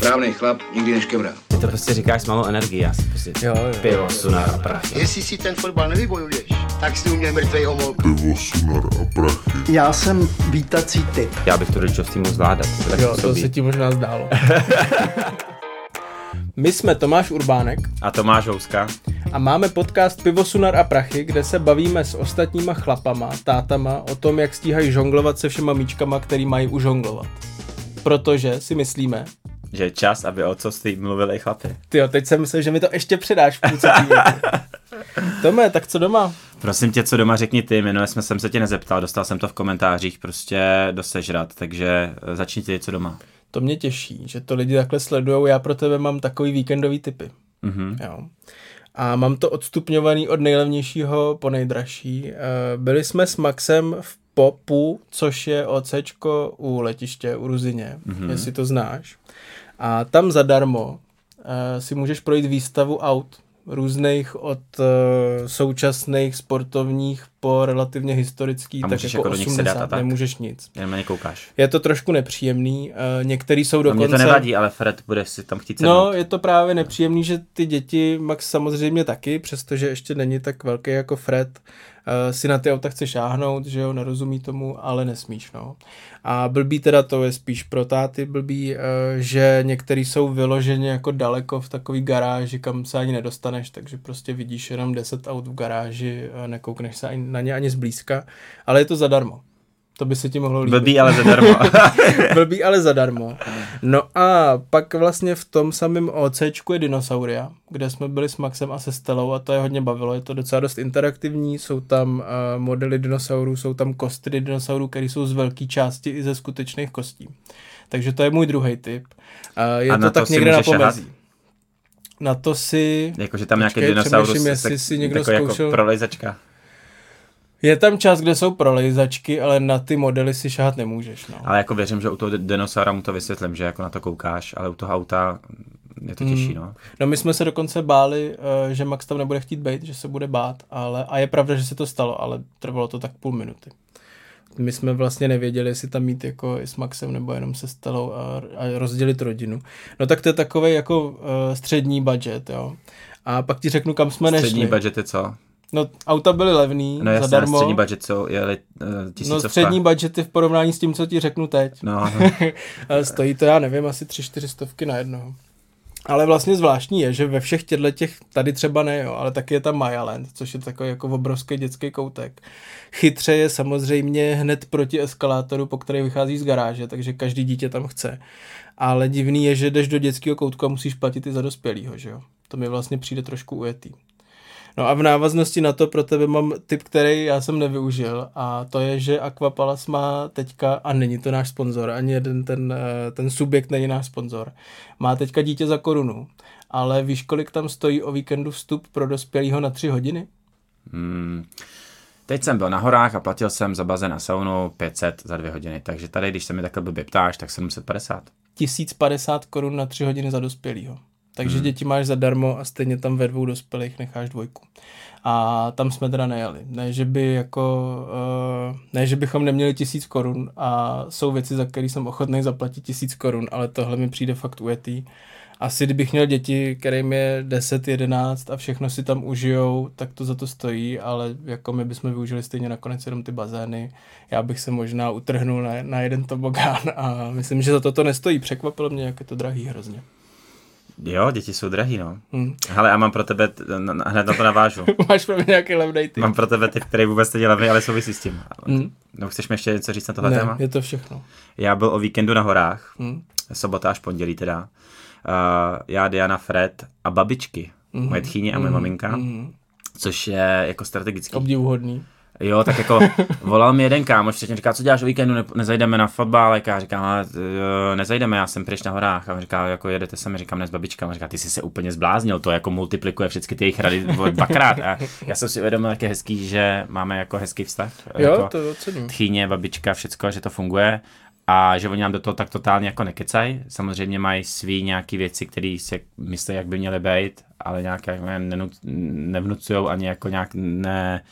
Správný chlap nikdy neškemrá. Ty to prostě říkáš s malou energií, já si prostě Jo, jo. pivo, sunar a prachy. Jestli si ten fotbal nevybojuješ, tak si u mě mrtvej homol. pivo, sunar a prachy. Já jsem vítací typ. Já bych to rodičovství mohl zvládat. Tak Jo, to se ti možná zdálo. My jsme Tomáš Urbánek A Tomáš Houska. a máme podcast Pivosunar a prachy, kde se bavíme s ostatníma chlapama, tátama o tom, jak stíhají žonglovat se všema míčkama, který mají užonglovat. Protože si myslíme, Že je čas, aby o co jste mluvili chlapi. ty teď jsem myslel, že mi to ještě předáš v půlce. Tome, tak co doma? Prosím tě, co doma řekni ty, minule jsme jsem se tě nezeptal, dostal jsem to v komentářích prostě do sežrat, takže eh, začni ty, co doma. To mě těší, že to lidi takhle sledujou. Já pro tebe mám takový víkendový typy. Mhm. Jo. A mám to odstupňovaný od nejlevnějšího po nejdražší. Eh, Byli jsme s Maxem v Popu, což je OCčko u letiště u Ruzině, mm-hmm. jestli to znáš. A tam zadarmo eh, si můžeš projít výstavu aut různých od eh, současných sportovních po relativně historický, A tak jako, jako do nich 80, sedat a tak? nemůžeš nic. Jenom na ně koukáš. Je to trošku nepříjemný, eh, některý jsou No, dokonce... mě to nevadí, ale Fred bude si tam chtít No, sednout. je to právě nepříjemný, že ty děti, Max samozřejmě taky, přestože ještě není tak velký jako Fred, uh, si na ty auta chce šáhnout, že jo, nerozumí tomu, ale nesmíš, no. A blbý teda to je spíš pro táty blbý, uh, že některý jsou vyloženě jako daleko v takový garáži, kam se ani nedostaneš, takže prostě vidíš jenom 10 aut v garáži, uh, nekoukneš se ani, na ně ani zblízka, ale je to zadarmo. To by se ti mohlo líbit. Blbý, ale zadarmo. Blbý, ale zadarmo. No a pak vlastně v tom samém OCčku je Dinosauria, kde jsme byli s Maxem a se Stelou a to je hodně bavilo. Je to docela dost interaktivní, jsou tam uh, modely dinosaurů, jsou tam kostry dinosaurů, které jsou z velké části i ze skutečných kostí. Takže to je můj druhý typ. Uh, je A to na to tak někde na šahat? pomezí. Na to si... Jakože tam nějaký dinosaurus, jestli tak- si někdo takový zkoušel- jako prolejzačka. Je tam čas, kde jsou prolejzačky, ale na ty modely si šahat nemůžeš. No. Ale jako věřím, že u toho dinosaura mu to vysvětlím, že jako na to koukáš, ale u toho auta je to těžší, no. No my jsme se dokonce báli, eh, že Max tam nebude chtít být, že se bude bát, ale a je pravda, že se to stalo, ale trvalo to tak půl minuty. My jsme vlastně nevěděli, jestli tam mít jako i s Maxem nebo jenom se Stelou a, a rozdělit rodinu. No tak to je takový jako uh, střední budget, jo. A pak ti řeknu, kam jsme Střední nešli. budget je co? No auta byly levný, No jasně, zadarmo. střední budget co je li, uh, no střední budgety v porovnání s tím, co ti řeknu teď. No, stojí to, já nevím, asi tři, čtyři stovky na jednoho. Ale vlastně zvláštní je, že ve všech těchto těch, tady třeba ne, jo, ale taky je tam Mayaland, což je takový jako obrovský dětský koutek. Chytře je samozřejmě hned proti eskalátoru, po který vychází z garáže, takže každý dítě tam chce. Ale divný je, že jdeš do dětského koutku a musíš platit i za dospělýho, že jo. To mi vlastně přijde trošku ujetý. No a v návaznosti na to pro tebe mám tip, který já jsem nevyužil a to je, že Aquapalas má teďka, a není to náš sponzor, ani jeden ten, eh, ten subjekt není náš sponzor, má teďka dítě za korunu, ale víš, kolik tam stojí o víkendu vstup pro dospělého na tři hodiny? Hmm. Teď jsem byl na horách a platil jsem za bazén a saunu 500 za dvě hodiny, takže tady, když se mi takhle blbě ptáš, tak 750. 1050 korun na tři hodiny za dospělého. Takže hmm. děti máš zadarmo a stejně tam ve dvou dospělých necháš dvojku. A tam jsme teda nejeli. Ne, že by jako, uh, ne, že bychom neměli tisíc korun a jsou věci, za které jsem ochotný zaplatit tisíc korun, ale tohle mi přijde fakt ujetý. Asi kdybych měl děti, kterým je 10, 11 a všechno si tam užijou, tak to za to stojí, ale jako my bychom využili stejně nakonec jenom ty bazény. Já bych se možná utrhnul na, na jeden tobogán a myslím, že za to to nestojí. Překvapilo mě, jak je to drahý hrozně. Jo, děti jsou drahý, no. Hm. Hele, a mám pro tebe, t- na- na- hned na to navážu. Máš pro mě nějaký levnej ty? Mám pro tebe typ, který vůbec není levný, ale souvisí s tím. Hm. No, chceš mi ještě něco říct na tohle Ne, téma? je to všechno. Já byl o víkendu na horách, Hm. sobota až pondělí teda. Uh, já, Diana, Fred a babičky, mm-hmm. moje tchýně a moje maminka, Mhm. což je jako strategický. Obdivuhodný. Jo, tak jako volal mi jeden kámoš, předtím říká, co děláš o víkendu, ne, nezajdeme na fotbal, říkám, ale jo, nezajdeme, já jsem pryč na horách, a on říká, jako jedete sem, říkám, ne s babičkou, on říká, ty jsi se úplně zbláznil, to jako multiplikuje všechny ty jejich rady dvakrát. A já jsem si uvědomil, jak je hezký, že máme jako hezký vztah, Jo, jako to ocením. tchýně, babička, všecko, že to funguje. A že oni nám do toho tak totálně jako nekecají. Samozřejmě mají svý nějaký věci, které si myslí, jak by měly být, ale nějak nevnucují ani jako nějak ne,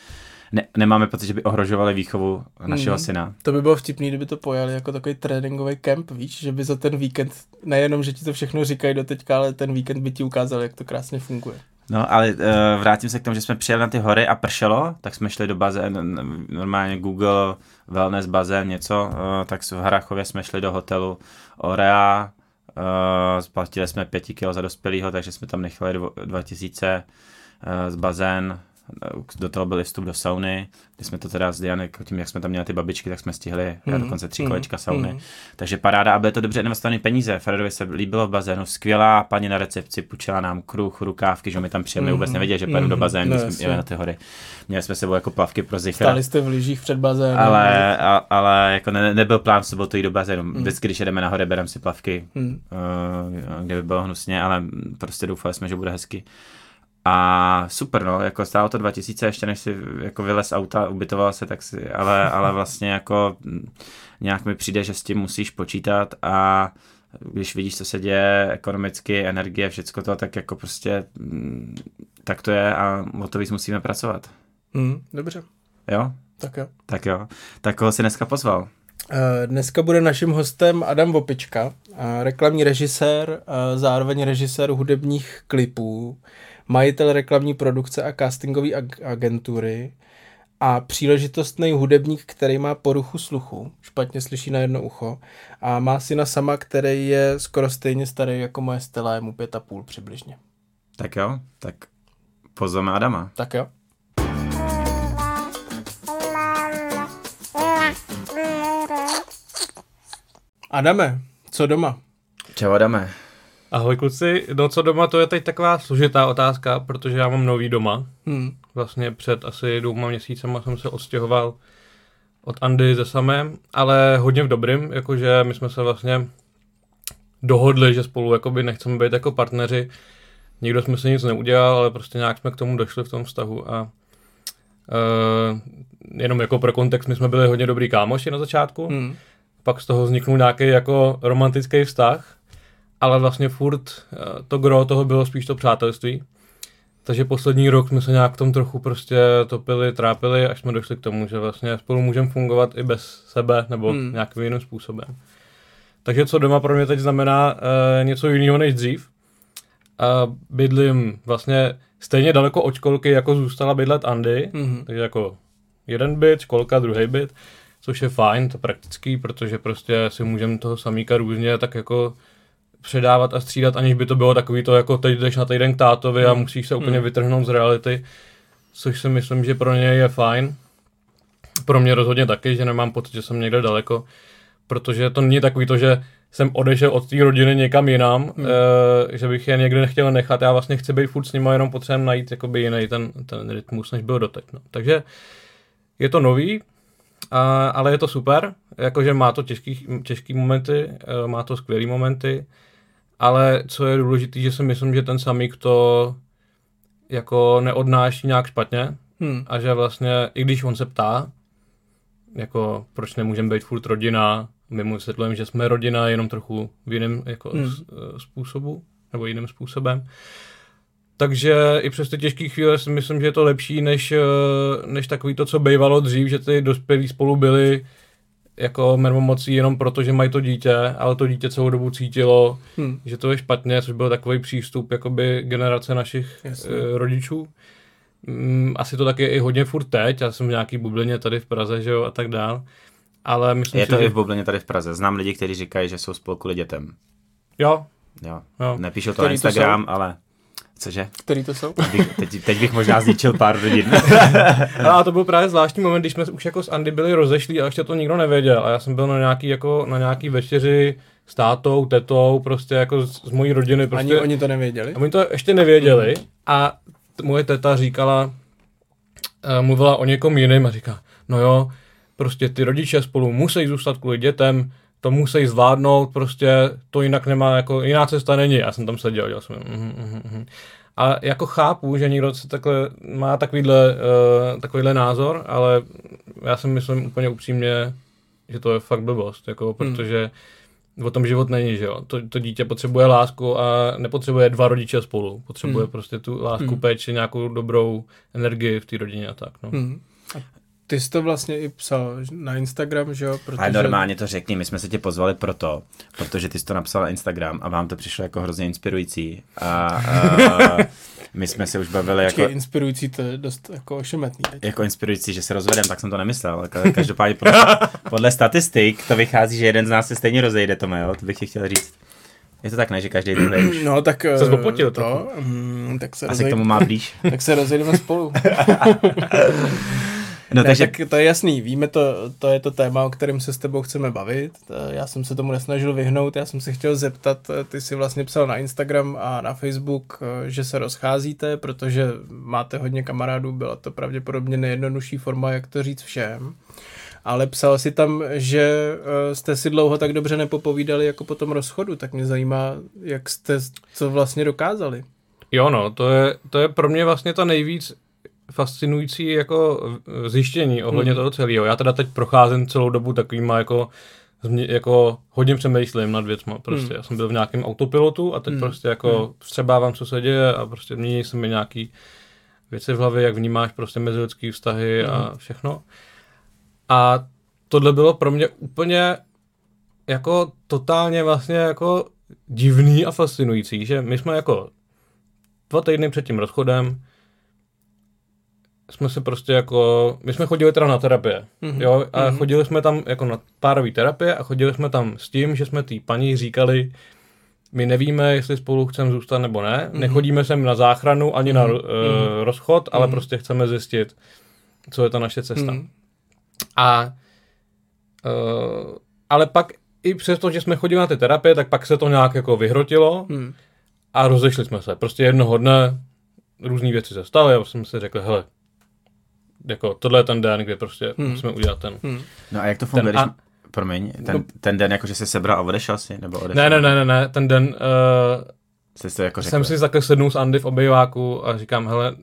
ne, nemáme pocit, že by ohrožovali výchovu našeho Hmm. syna. To by bylo vtipný, kdyby to pojali jako takový tréninkový kemp, víš, že by za ten víkend, nejenom, že ti to všechno říkají do teďka, ale ten víkend by ti ukázal, jak to krásně funguje. No, ale uh, vrátím se k tomu, že jsme přijeli na ty hory a pršelo, tak jsme šli do bazénu, normálně Google, wellness bazén, něco, uh, tak v Harachově jsme šli do hotelu Orea, uh, splatili jsme pěti kilo za dospělýho, takže jsme tam nechali dvo, 2000 uh, z bazén, do toho byl vstup do sauny, kdy jsme to teda s Dianek, tím jak jsme tam měli ty babičky, tak jsme stihli mm, dokonce tři kolečka sauny. mhm. Takže paráda a byly to dobře investované peníze. Fredovi se líbilo v bazénu, skvělá paní na recepci, půjčila nám kruh, rukávky, že my tam přijeli, mm, vůbec nevěděli, že pojedu do mhm, bazénu, no jsme jeli na ty hory. Měli jsme sebou jako plavky pro zichra. Stáli jste v lyžích před bazénem. Ale, a, ale jako ne, nebyl plán v sobotu jít do bazénu. Mm. Vždycky, když jedeme nahoře, bereme si plavky, Hmm. uh, kde by bylo hnusně, ale prostě doufali jsme, že bude hezky. A super, no, jako stálo to 2000, ještě než si jako vylez auta, ubytoval se, tak si, ale, ale vlastně jako mm, nějak mi přijde, že s tím musíš počítat a když vidíš, co se děje ekonomicky, energie, všecko to, tak jako prostě mm, tak to je a o to víc musíme pracovat. Hmm, dobře, Jo? tak jo. Tak jo. Tak koho si dneska pozval? Eh, Dneska bude naším hostem Adam Vopička, eh, reklamní režisér, eh, zároveň režisér hudebních klipů, majitel reklamní produkce a castingové ag- agentury a příležitostný hudebník, který má poruchu sluchu, špatně slyší na jedno ucho a má syna sama, který je skoro stejně starý jako moje Stella, je mu pět a půl přibližně. Tak jo, tak pozveme Adama. Tak jo. Adame, co doma? Čau Adame. Ahoj kluci, no co doma, to je teď taková složitá otázka, protože já mám nový doma. Hmm. Vlastně před asi dvouma měsícema jsem se odstěhoval od Andy ze samém, ale hodně v dobrým, jakože my jsme se vlastně dohodli, že spolu jakoby nechceme být jako partneři. Nikdo jsme si nic neudělal, ale prostě nějak jsme k tomu došli v tom vztahu a uh, jenom jako pro kontext, my jsme byli hodně dobrý kámoši na začátku, Hmm. pak z toho vzniknul nějaký jako romantický vztah, ale vlastně furt eh, to gro toho bylo spíš to přátelství. Takže poslední rok jsme se nějak v tom trochu prostě topili, trápili, až jsme došli k tomu, že vlastně spolu můžeme fungovat i bez sebe nebo Hmm. hmm. nějakým jiným způsobem. Takže co doma pro mě teď znamená uh, něco jiného než dřív. Uh, bydlím vlastně stejně daleko od školky, jako zůstala bydlet Andy, Mhm. takže jako jeden byt, školka, druhý byt, což je fajn, to praktický, protože prostě si můžeme toho samíka různě tak jako předávat a střídat, aniž by to bylo takový to, jako teď jdeš na týden k tátovi a musíš se úplně Mm. vytrhnout z reality, což si myslím, že pro něj je fajn. Pro mě rozhodně taky, že nemám pocit, že jsem někde daleko, protože to není takový to, že jsem odešel od té rodiny někam jinam, Hmm. e, že bych je někde nechtěl nechat, já vlastně chci být furt s nimi, jenom potřebujeme najít jakoby jiný ten, ten rytmus, než byl doteď. No. Takže je to nový, a, ale je to super, jakože má to těžký, těžký momenty, e, má to skvělý momenty, ale co je důležité, že si myslím, že ten samík to jako neodnáší nějak špatně Hmm. a že vlastně, i když on se ptá, jako proč nemůžeme být furt rodina, my mu vysvětlujeme, že jsme rodina jenom trochu v jiném jako Hmm. hmm. způsobu, nebo jiným způsobem. Takže i přes ty těžké chvíle si myslím, že je to lepší, než, eh, než takový to, co bývalo dřív, že ty dospělí spolu byli jako mermomocí jenom proto, že mají to dítě, ale to dítě celou dobu cítilo, Hmm. že to je špatně, což byl takový přístup jakoby generace našich Jasně. e, rodičů. Mm, asi to taky je i hodně furt teď, já jsem v nějaký bublině tady v Praze, že jo, a tak dál. Ale myslím Je to že... i v bublině tady v Praze. Znám lidi, kteří říkají, že jsou spolu kvůli dětem. Jo, Jo. jo. Nepíšou to na Který to Instagram, ale... Cože? Který to jsou? Teď bych, teď, teď bych možná zničil pár rodin. A to byl právě zvláštní moment, když jsme už jako s Andy byli rozešlí a ještě to nikdo nevěděl. A já jsem byl na nějaký, jako, na nějaký večeři s tátou, tetou, prostě jako z, z mojí rodiny. Prostě, Ani oni to nevěděli? A oni to ještě nevěděli a t- moje teta říkala, uh, mluvila o někom jiném a říká, no jo, prostě ty rodiče spolu musí zůstat kvůli dětem, to musí zvládnout, prostě to jinak nemá, jako jiná cesta není. Já jsem tam seděl, dělal jsem, mhm, mhm. A jako chápu, že někdo se takhle, má takovýhle, uh, takovýhle názor, ale já si myslím úplně upřímně, že to je fakt blbost, jako, protože o tom život není, že jo. To, to dítě potřebuje lásku a nepotřebuje dva rodiče spolu. Potřebuje Hmm. prostě tu lásku, Hmm. péči, nějakou dobrou energii v té rodině a tak, no. Hmm. Ty jsi to vlastně i psal na Instagram, že jo? Protože... Ale normálně to řekni, my jsme se tě pozvali proto, protože ty jsi to napsal na Instagram a vám to přišlo jako hrozně inspirující. A, a my jsme se už bavili Počkej, jako, inspirující, to je dost jako ošemetný. teď. jako inspirující, že se rozvedem, tak jsem to nemyslel. Ka- Každopádně podle, podle statistik to vychází, že jeden z nás se stejně rozejde, Tome, jo? To bych ti chtěl říct. Je to tak, ne, že každý druhý už. No tak... Se eh, zpopotil to, mm, tak se, Asi k rozej- tomu má blíž. tak se rozejdeme spolu. No ne, takže, tak to je jasný, víme to, to je to téma, o kterém se s tebou chceme bavit. Eh, Já jsem se tomu nesnažil vyhnout, já jsem se chtěl zeptat, eh, ty si vlastně psal na Instagram a na Facebook, eh, že se rozcházíte, protože máte hodně kamarádů, byla to pravděpodobně nejjednodušší forma, jak to říct všem. Ale psal si tam, že jste si dlouho tak dobře nepopovídali jako po tom rozchodu, tak mě zajímá, jak jste co vlastně dokázali. Jo, no, to je, to je pro mě vlastně ta nejvíc fascinující jako eh, zjištění ohledně Hmm. toho celého. Já teda teď procházím celou dobu takovýma jako, jako hodně přemýšlím nad věcma. Prostě Hmm. já jsem byl v nějakém autopilotu a teď Hmm. prostě jako vstřebávám, co se děje a prostě mění se mi nějaký věci v hlavě, jak vnímáš prostě mezilidský vztahy a Hmm. všechno. A tohle bylo pro mě úplně jako totálně vlastně jako divný a fascinující, že my jsme jako dva týdny před tím rozchodem jsme se prostě jako, my jsme chodili teda na terapie, Mhm. jo, a Mhm. chodili jsme tam jako na párový terapie a chodili jsme tam s tím, že jsme té paní říkali, my nevíme, jestli spolu chceme zůstat nebo ne, Mhm. nechodíme sem na záchranu ani na Mhm. uh, rozchod, ale Mhm. prostě chceme zjistit, co je ta naše cesta. Hmm. A uh, ale pak i přesto, že jsme chodili na ty terapie, tak pak se to nějak jako vyhrotilo Hmm. a rozešli jsme se. Prostě jednoho dne různé věci se staly a jsme si řekli, hele, jako tohle je ten den, kdy prostě Hmm. musíme udělat ten. Hmm. no a jak to funguje, Ten když, a- promiň, ten, No. ten den jako, že se sebral a odešel si, nebo odešel? Ne, ne, ne, ne, ne, ten den uh, Jsi to jako řekl. jsem si takhle sednul s Andy v obejváku a říkám, hele,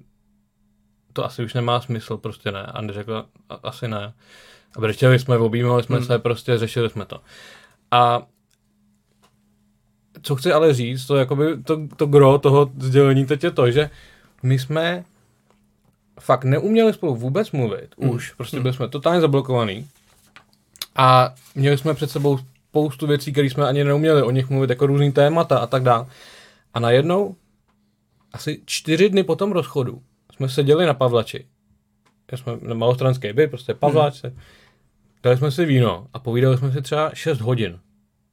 to asi už nemá smysl, prostě ne. Andy řekl, "A- asi ne. A brečeli jsme, objímali jsme Hmm. se, prostě řešili jsme to. A co chci ale říct, to, jakoby, to, to gro toho sdělení teď je to, že my jsme fakt neuměli spolu vůbec mluvit, Hmm. už, prostě byli jsme totálně zablokovaný a měli jsme před sebou spoustu věcí, které jsme ani neuměli o nich mluvit, jako různý témata a tak dále. A najednou, asi čtyři dny po tom rozchodu, jsme seděli na Pavlači. Já jsme na malostranské byt, prostě Pavlač. Hmm. Dali jsme si víno a povídali jsme si třeba 6 hodin.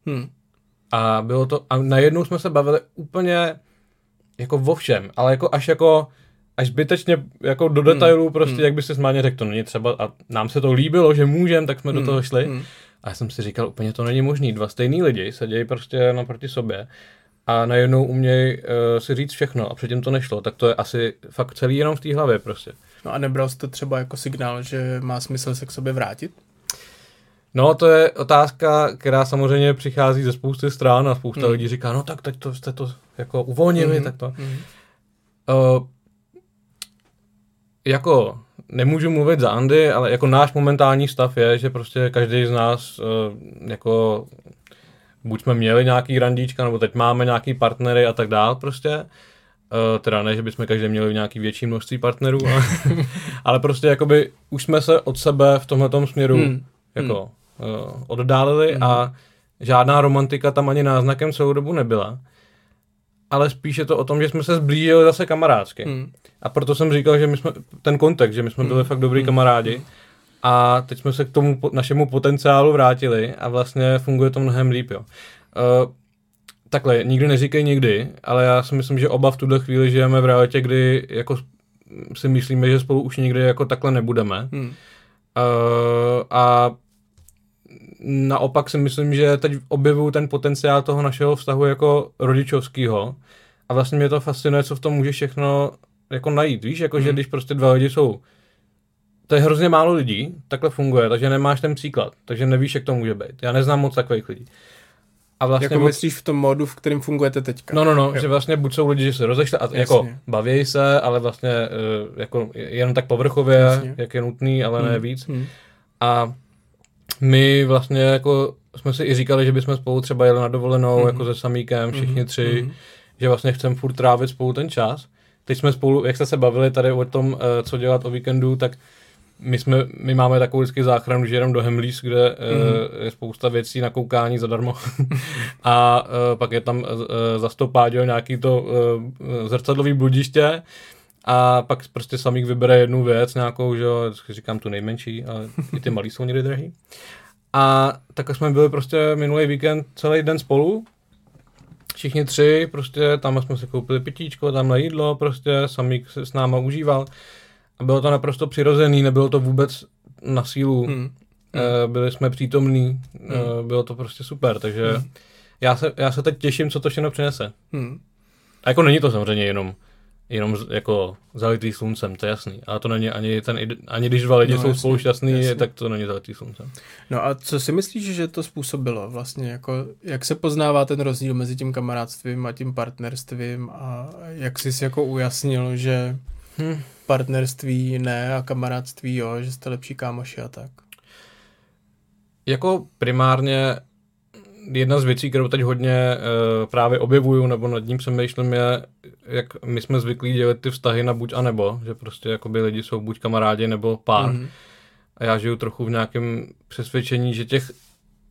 Hmm. A bylo to, a najednou jsme se bavili úplně jako o všem, ale jako až jako až zbytečně jako do detailů prostě, hmm. jak by se smáně řekl, to není třeba, a nám se to líbilo, že můžem, tak jsme do toho šli. Hmm. A já jsem si říkal, úplně to není možný. Dva stejný lidi sedějí prostě naproti sobě a najednou umějí uh, si říct všechno a předtím to nešlo. Tak to je asi fakt celý jenom v té hlavě prostě. No a nebral jsi to třeba jako signál, že má smysl se k sobě vrátit? No, to je otázka, která samozřejmě přichází ze spousty stran a spousta Hmm. lidí říká, no tak teď to jste to jako uvolnili, Mhm, tak to. mhm. Uh, jako nemůžu mluvit za Andy, ale jako náš momentální stav je, že prostě každý z nás uh, jako buď jsme měli nějaký randíčka, nebo teď máme nějaký partnery a tak dál prostě. Uh, teda ne, že bychom každý měli nějaký větší množství partnerů, ale, ale prostě jakoby už jsme se od sebe v tomhle směru Hmm. jako uh, oddálili a žádná romantika tam ani náznakem celou dobu nebyla. Ale spíš je to o tom, že jsme se zblížili zase kamarádsky. Hmm. A proto jsem říkal, že my jsme, ten kontext, že my jsme byli fakt dobrý kamarádi. A teď jsme se k tomu po, našemu potenciálu vrátili a vlastně funguje to mnohem líp, jo. Uh, takhle, nikdy neříkej nikdy, ale já si myslím, že oba v tuhle chvíli žijeme v realitě, kdy jako si myslíme, že spolu už nikdy jako takhle nebudeme. Hmm. Uh, a naopak si myslím, že teď objevuju ten potenciál toho našeho vztahu jako rodičovského a vlastně mě to fascinuje, co v tom může všechno jako najít. Víš, jako že Hmm. když prostě dva lidi jsou to je hrozně málo lidí, takhle funguje, takže nemáš ten příklad, takže nevíš, jak to může být. Já neznám moc takových lidí. A vlastně Jako buď- myslíš v tom módu, v kterém fungujete teďka? No, no, no, Jo. že vlastně buď jsou lidi, že se rozešli a jako Jasně. baví se, ale vlastně eh, jako jenom tak povrchově, Jasně. jak je nutný, ale ne Hmm. víc. Hmm. A my vlastně jako jsme si i říkali, že bychom spolu třeba jeli na dovolenou Mhm. jako se samíkem, všichni Mhm. tři, Mhm. že vlastně chceme furt trávit spolu ten čas. Teď jsme spolu, jak jste se bavili tady o tom, eh, co dělat o víkendu, tak my, jsme, my máme takovou vždycky záchranu, že jedeme do Hemlís, kde mm-hmm. je spousta věcí na koukání zadarmo. a uh, pak je tam uh, za stopáďo nějaký to zrcadlový bludiště a pak prostě samík vybere jednu věc, nějakou, že jo, říkám tu nejmenší, ale i ty malý jsou někdy drahý. A tak jsme byli prostě minulý víkend celý den spolu, všichni tři, prostě tam jsme si koupili pitíčko, tam na jídlo, prostě samík se s náma užíval. A bylo to naprosto přirozený, nebylo to vůbec na sílu. Hmm. E, byli jsme přítomní, hmm. e, bylo to prostě super, takže hmm. já, se, já se teď těším, co to všechno přinese. Hmm. A jako není to samozřejmě jenom jenom jako zalitý sluncem, to je jasný. Ale to není ani ten, ani když dva lidi no, jsou jasný, spolu šťastný, jasný. tak to není zalitý sluncem. No a co si myslíš, že to způsobilo vlastně? Jako, jak se poznává ten rozdíl mezi tím kamarádstvím a tím partnerstvím a jak jsi si jako ujasnil, že hm. partnerství ne a kamarádství jo, že jste lepší kámoši a tak? Jako primárně jedna z věcí, kterou teď hodně uh, právě objevuju, nebo nad ním přemýšlím, je, jak my jsme zvyklí dělat ty vztahy na buď a nebo, že prostě jakoby lidi jsou buď kamarádi nebo pár. Mm-hmm. A já žiju trochu v nějakém přesvědčení, že těch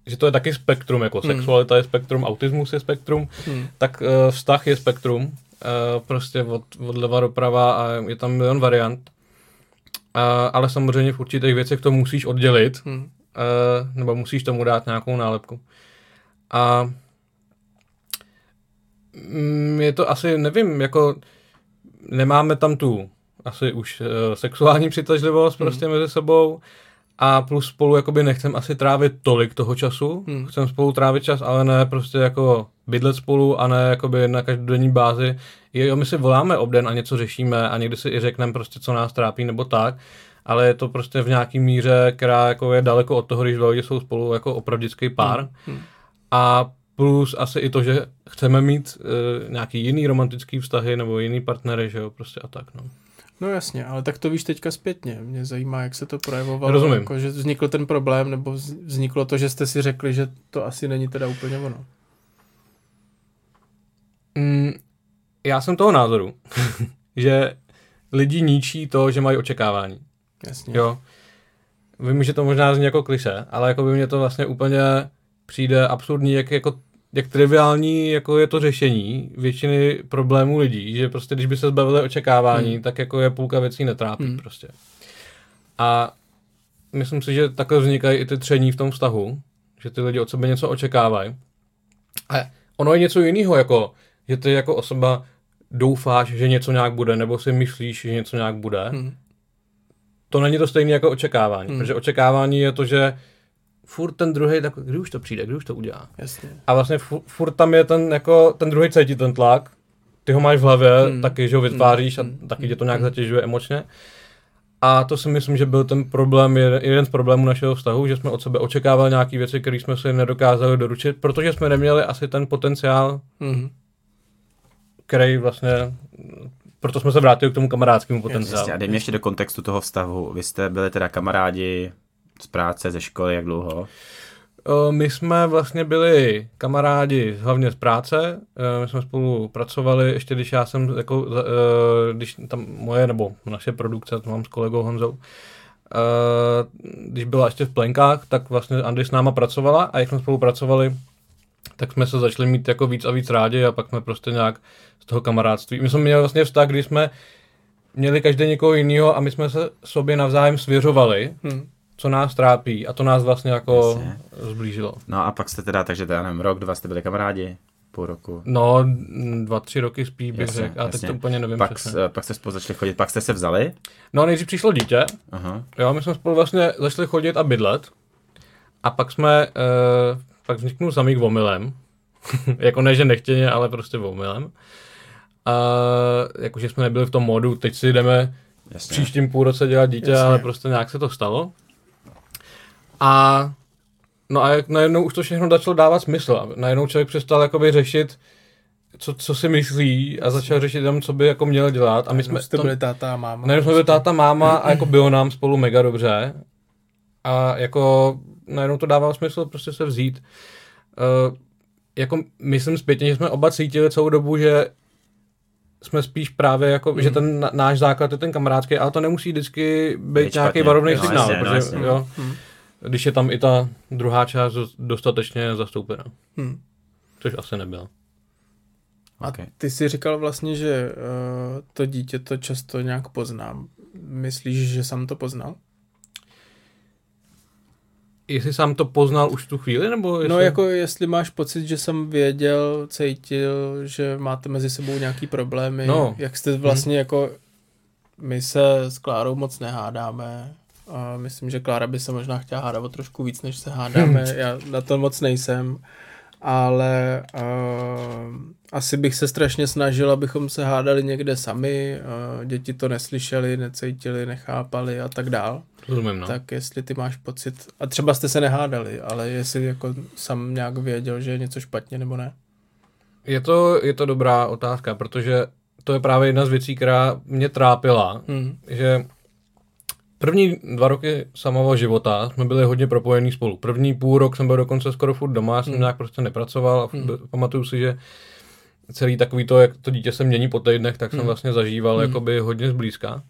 že to je taky spektrum, jako mm. sexualita je spektrum, autismus je spektrum, mm. tak uh, vztah je spektrum, uh, prostě od, od leva doprava a je tam milion variant. Uh, ale samozřejmě v určitých věcech to musíš oddělit, mm. uh, nebo musíš tomu dát nějakou nálepku. A mm, je to asi, nevím, jako nemáme tam tu asi už uh, sexuální přitažlivost hmm. prostě mezi sebou a plus spolu jakoby nechcem asi trávit tolik toho času, hmm. chcem spolu trávit čas, ale ne prostě jako bydlet spolu a ne jakoby na každodenní bázi. Jo, my si voláme obden a něco řešíme a někdy si i řekneme prostě, co nás trápí nebo tak, ale je to prostě v nějaký míře, která jako je daleko od toho, když lidi jsou spolu jako opravdický pár. Hmm. Hmm. A plus asi i to, že chceme mít uh, nějaký jiný romantický vztahy nebo jiný partnery, že jo, prostě a tak, no. No jasně, ale tak to víš teďka zpětně. Mě zajímá, jak se to projevovalo. Rozumím. Jako, že vznikl ten problém, nebo vzniklo to, že jste si řekli, že to asi není teda úplně ono. Mm, já jsem toho názoru, že lidi ničí to, že mají očekávání. Jasně. Jo. Vím, že to možná zní jako kliše, ale jako by mě to vlastně úplně přijde absurdní, jak, jako, jak triviální jako je to řešení většiny problémů lidí, že prostě když by se zbavili očekávání, hmm. tak jako je půlka věcí netrápí hmm. prostě. A myslím si, že takhle vznikají i ty tření v tom vztahu, že ty lidi od sebe něco očekávají. A ono je něco jiného, jako, že ty jako osoba doufáš, že něco nějak bude, nebo si myslíš, že něco nějak bude. Hmm. To není to stejné jako očekávání, hmm. protože očekávání je to, že furt ten druhý, tak kdy už to přijde, kdy už to udělá. Jasně. A vlastně furt, furt tam je ten, jako, ten druhý cítí ten tlak, ty ho máš v hlavě, hmm. taky, že ho vytváříš hmm. a taky tě to nějak hmm. zatěžuje emočně. A to si myslím, že byl ten problém, jeden z problémů našeho vztahu, že jsme od sebe očekávali nějaké věci, které jsme si nedokázali doručit, protože jsme neměli asi ten potenciál, hmm. který vlastně proto jsme se vrátili k tomu kamarádskému potenciálu. Jasně, a dej mě ještě do kontextu toho vztahu. Vy jste byli teda kamarádi z práce, ze školy, jak dlouho? My jsme vlastně byli kamarádi hlavně z práce, my jsme spolu pracovali, ještě když já jsem, jako, když tam moje nebo naše produkce, to mám s kolegou Honzou, když byla ještě v plenkách, tak vlastně Andy s náma pracovala a jak jsme spolupracovali, tak jsme se začali mít jako víc a víc rádi a pak jsme prostě nějak z toho kamarádství. My jsme měli vlastně vztah, kdy jsme měli každý někoho jiného a my jsme se sobě navzájem svěřovali. Hmm co nás trápí a to nás vlastně jako Jasně. zblížilo. No a pak jste teda, takže teda nevím, rok, dva jste byli kamarádi? Půl roku? No, dva, tři roky spíš bych řekl, a teď to úplně nevím pak, přesně. pak jste spolu začali chodit, pak jste se vzali? No, nejdřív přišlo dítě, Aha. jo, my jsme spolu vlastně začali chodit a bydlet a pak jsme, uh, pak vzniknul samý omylem, jako ne, že nechtěně, ale prostě omylem. A jakože jsme nebyli v tom modu, teď si jdeme Jasně. příštím půl roce dělat dítě, Jasně. ale prostě nějak se to stalo. A no a jak najednou už to všechno začalo dávat smysl. A najednou člověk přestal jakoby řešit, co, co si myslí a začal řešit tam, co by jako měl dělat. A my jsme jste byli táta a máma. Najednou jsme byli táta máma a jako bylo nám spolu mega dobře. A jako najednou to dávalo smysl prostě se vzít. Uh, jako myslím zpětně, že jsme oba cítili celou dobu, že jsme spíš právě jako, mm. že ten na- náš základ je ten kamarádský, ale to nemusí vždycky být Být nějaký varovný Jo, signál, jasně, no, protože jasně. jo, Mm. Když je tam i ta druhá část dost- dostatečně zastoupena. Mm. Což asi nebyla. A Okay. ty jsi říkal vlastně, že uh, to dítě to často nějak poznám. Myslíš, že jsem to poznal? Jestli sám to poznal už tu chvíli, nebo jestli... No jako jestli máš pocit, že jsem věděl, cítil, že máte mezi sebou nějaký problémy, No. jak jste vlastně jako, my se s Klárou moc nehádáme, a myslím, že Klára by se možná chtěla hádat o trošku víc, než se hádáme, já na to moc nejsem, ale uh, asi bych se strašně snažil, abychom se hádali někde sami, uh, děti to neslyšeli, necítili, nechápali a tak dál. Rozumím, no. Tak jestli ty máš pocit, a třeba jste se nehádali, ale jestli jako sam nějak věděl, že je něco špatně nebo ne. Je to, je to dobrá otázka, protože to je právě jedna z věcí, která mě trápila, Hmm. že první dva roky samého života jsme byli hodně propojení spolu. První půl rok jsem byl dokonce skoro furt doma, já jsem Hmm. nějak prostě nepracoval a hmm. pamatuju si, že celý takový to, jak to dítě se mění po týdnech, tak jsem Hmm. vlastně zažíval Hmm. jakoby hodně zblízka.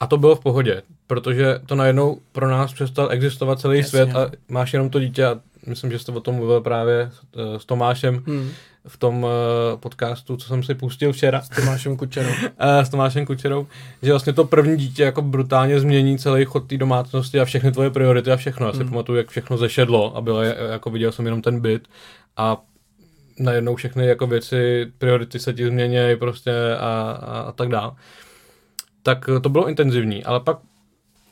A to bylo v pohodě, protože to najednou pro nás přestal existovat celý Jasně. svět a máš jenom to dítě a myslím, že jste o tom mluvil právě s, eh, s Tomášem Hmm. V tom eh, podcastu, co jsem si pustil včera S Tomášem Kučerou. eh, s Tomášem Kučerou, že vlastně to první dítě jako brutálně změní celý chod té domácnosti a všechny tvoje priority a všechno. Já si Hmm. pamatuju, jak všechno zešedlo a bylo, jako viděl jsem jenom ten byt a najednou všechny jako věci, priority se ti změnějí prostě a, a, a tak dál. Tak to bylo intenzivní, ale pak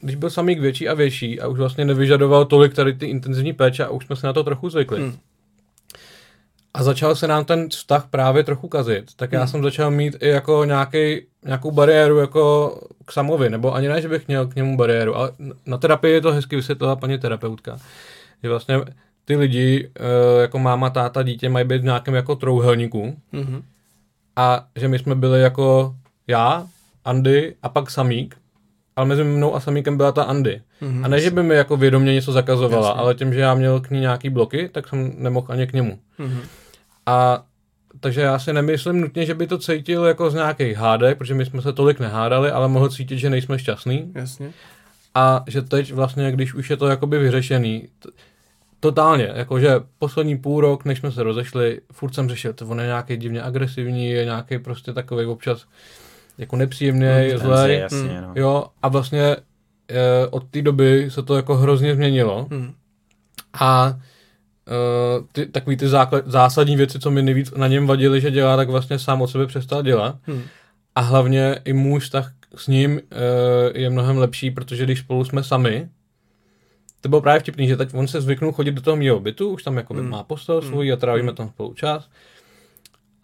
když byl samý větší a větší a už vlastně nevyžadoval tolik tady ty intenzivní péče a už jsme se na to trochu zvykli. Hmm. A začal se nám ten vztah právě trochu kazit, tak já Hmm. jsem začal mít i jako nějaký, nějakou bariéru jako k samovi, nebo ani ne, že bych měl k němu bariéru, ale na terapii to hezky vysvětlila paní terapeutka, že vlastně ty lidi, eh, jako máma, táta, dítě, mají být v nějakém jako trouhelníku Mhm. a že my jsme byli jako já, Andy a pak Samík, ale mezi mnou a Samíkem byla ta Andy. Mhm. A ne, že by mi jako vědomě něco zakazovala, Jasně. ale tím, že já měl k ní nějaký bloky, tak jsem nemohl ani k němu. Mhm. A takže já si nemyslím nutně, že by to cítil jako z nějakých hádek, protože my jsme se tolik nehádali, ale mohl cítit, že nejsme šťastný. Jasně. A že teď vlastně, když už je to jakoby vyřešený, t- totálně, jakože poslední půl rok, než jsme se rozešli, furt jsem řešil, to on je nějaký divně agresivní, je nějaký prostě takový občas jako nepříjemný, Hmm, je Ten zlej. jasně, no. Jo, a vlastně e, od té doby se to jako hrozně změnilo. Mhm. A uh, ty, takový ty základ, zásadní věci, co mi nejvíc na něm vadily, že dělá, tak vlastně sám od sebe přestal dělat. Mhm. A hlavně i můj vztah s ním uh, je mnohem lepší, protože když spolu jsme sami, to bylo právě vtipný, že teď on se zvyknul chodit do toho mého bytu, už tam jako Hmm. má postel svůj a trávíme tam spolu čas.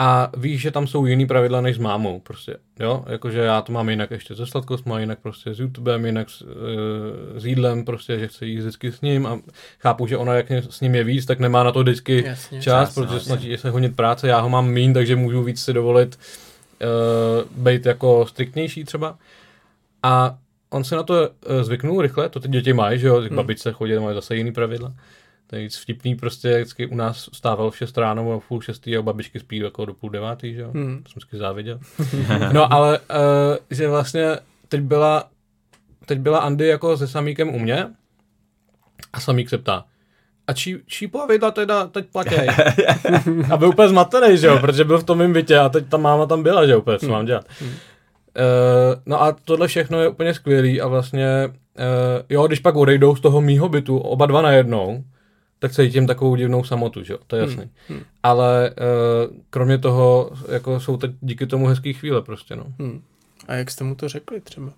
A víš, že tam jsou jiný pravidla než s mámou, prostě, jo, jakože já to mám jinak ještě se sladkostma, jinak prostě s YouTubem, jinak s, uh, s jídlem, prostě, že chci jít vždycky s ním a chápu, že ona jak s ním je víc, tak nemá na to vždycky Jasně. čas, Čas, protože no, snaží se honit práce, já ho mám mín, takže můžu víc si dovolit uh, být jako striktnější třeba. A on se na to uh, zvyknul rychle, to ty děti mají, že jo, hmm. babičce chodí, mají zase jiný pravidla. To je vtipný, prostě vždycky u nás stával v 6 ráno a v půl šestý a babičky spí jako do půl devátý, že jo. Hmm. To jsem vždycky záviděl. no ale, uh, že vlastně teď byla, teď byla Andy jako se Samíkem u mě a Samík se ptá, a čí, čí pravidla teda teď platěj? a byl úplně zmatený, že jo, protože byl v tom mým bytě a teď ta máma tam byla, že jo, úplně, co mám dělat. Uh, no a tohle všechno je úplně skvělý a vlastně, uh, jo, když pak odejdou z toho mýho bytu, oba dva najednou, tak cítím takovou divnou samotu, že jo, to je jasný. Hmm. Ale uh, kromě toho, jako jsou teď díky tomu hezký chvíle prostě, no. Hmm. A jak jste mu to řekli třeba?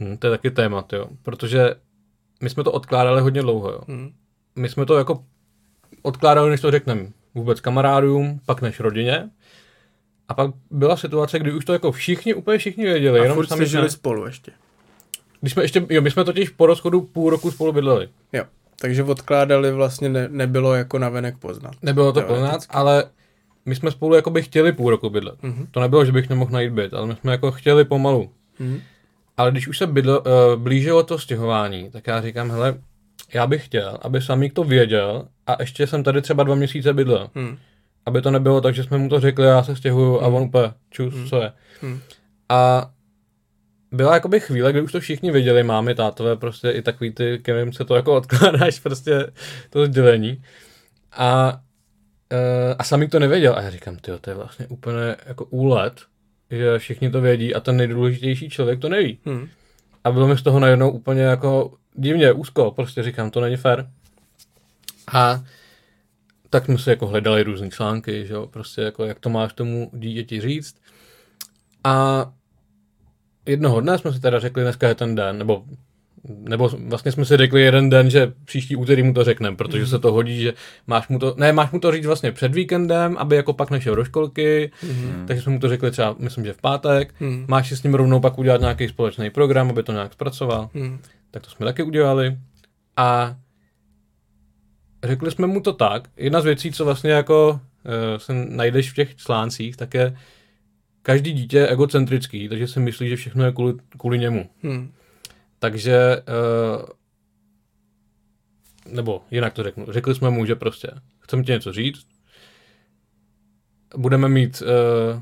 Hm, to je taky témat, jo, protože my jsme to odkládali hodně dlouho, jo. Hmm. My jsme to jako odkládali, než to řekneme vůbec kamarádům, pak než rodině. A pak byla situace, kdy už to jako všichni, úplně všichni věděli. A jenom furt sami jste žili ne. spolu ještě. Když jsme ještě, jo, my jsme totiž po rozchodu půl roku spolu bydleli. Jo. Takže odkládali vlastně ne, nebylo jako navenek poznat. Nebylo to Teoreticky. poznat, ale my jsme spolu jako by chtěli půl roku bydlet. Mhm. To nebylo, že bych nemohl najít byt, ale my jsme jako chtěli pomalu. Mhm. Ale když už se bydl, uh, blížilo to stěhování, tak já říkám, hele, já bych chtěl, aby samík to věděl a ještě jsem tady třeba dva měsíce bydlel. Hmm. aby to nebylo tak, že jsme mu to řekli, já se stěhuju a on úplně čus, co je. Hmm. A byla jakoby chvíle, kdy už to všichni věděli, mámy, tátové, prostě i takový ty, kterým se to jako odkládáš, prostě to sdělení. A, e, a sami to nevěděl. A já říkám, ty to je vlastně úplně jako úlet, že všichni to vědí a ten nejdůležitější člověk to neví. Hmm. A bylo mi z toho najednou úplně jako divně, úzko, prostě říkám, to není fér. A tak jsme si jako hledali různé články, že jo, prostě jako jak to máš tomu dítěti říct. A jednoho dne jsme si teda řekli, dneska je ten den, nebo nebo vlastně jsme si řekli jeden den, že příští úterý mu to řekneme, protože se to hodí, že máš mu to, ne, máš mu to říct vlastně před víkendem, aby jako pak nešel do školky, mm. takže jsme mu to řekli třeba, myslím, že v pátek, Mm. máš si s ním rovnou pak udělat nějaký společný program, aby to nějak zpracoval, Hmm. tak to jsme taky udělali a řekli jsme mu to tak, jedna z věcí, co vlastně jako uh, se najdeš v těch článcích, tak je každý dítě je egocentrický, takže si myslí, že všechno je kvůli, kvůli němu. Hmm. Takže, uh, nebo jinak to řeknu, řekli jsme mu, že prostě chceme ti něco říct, budeme mít, uh,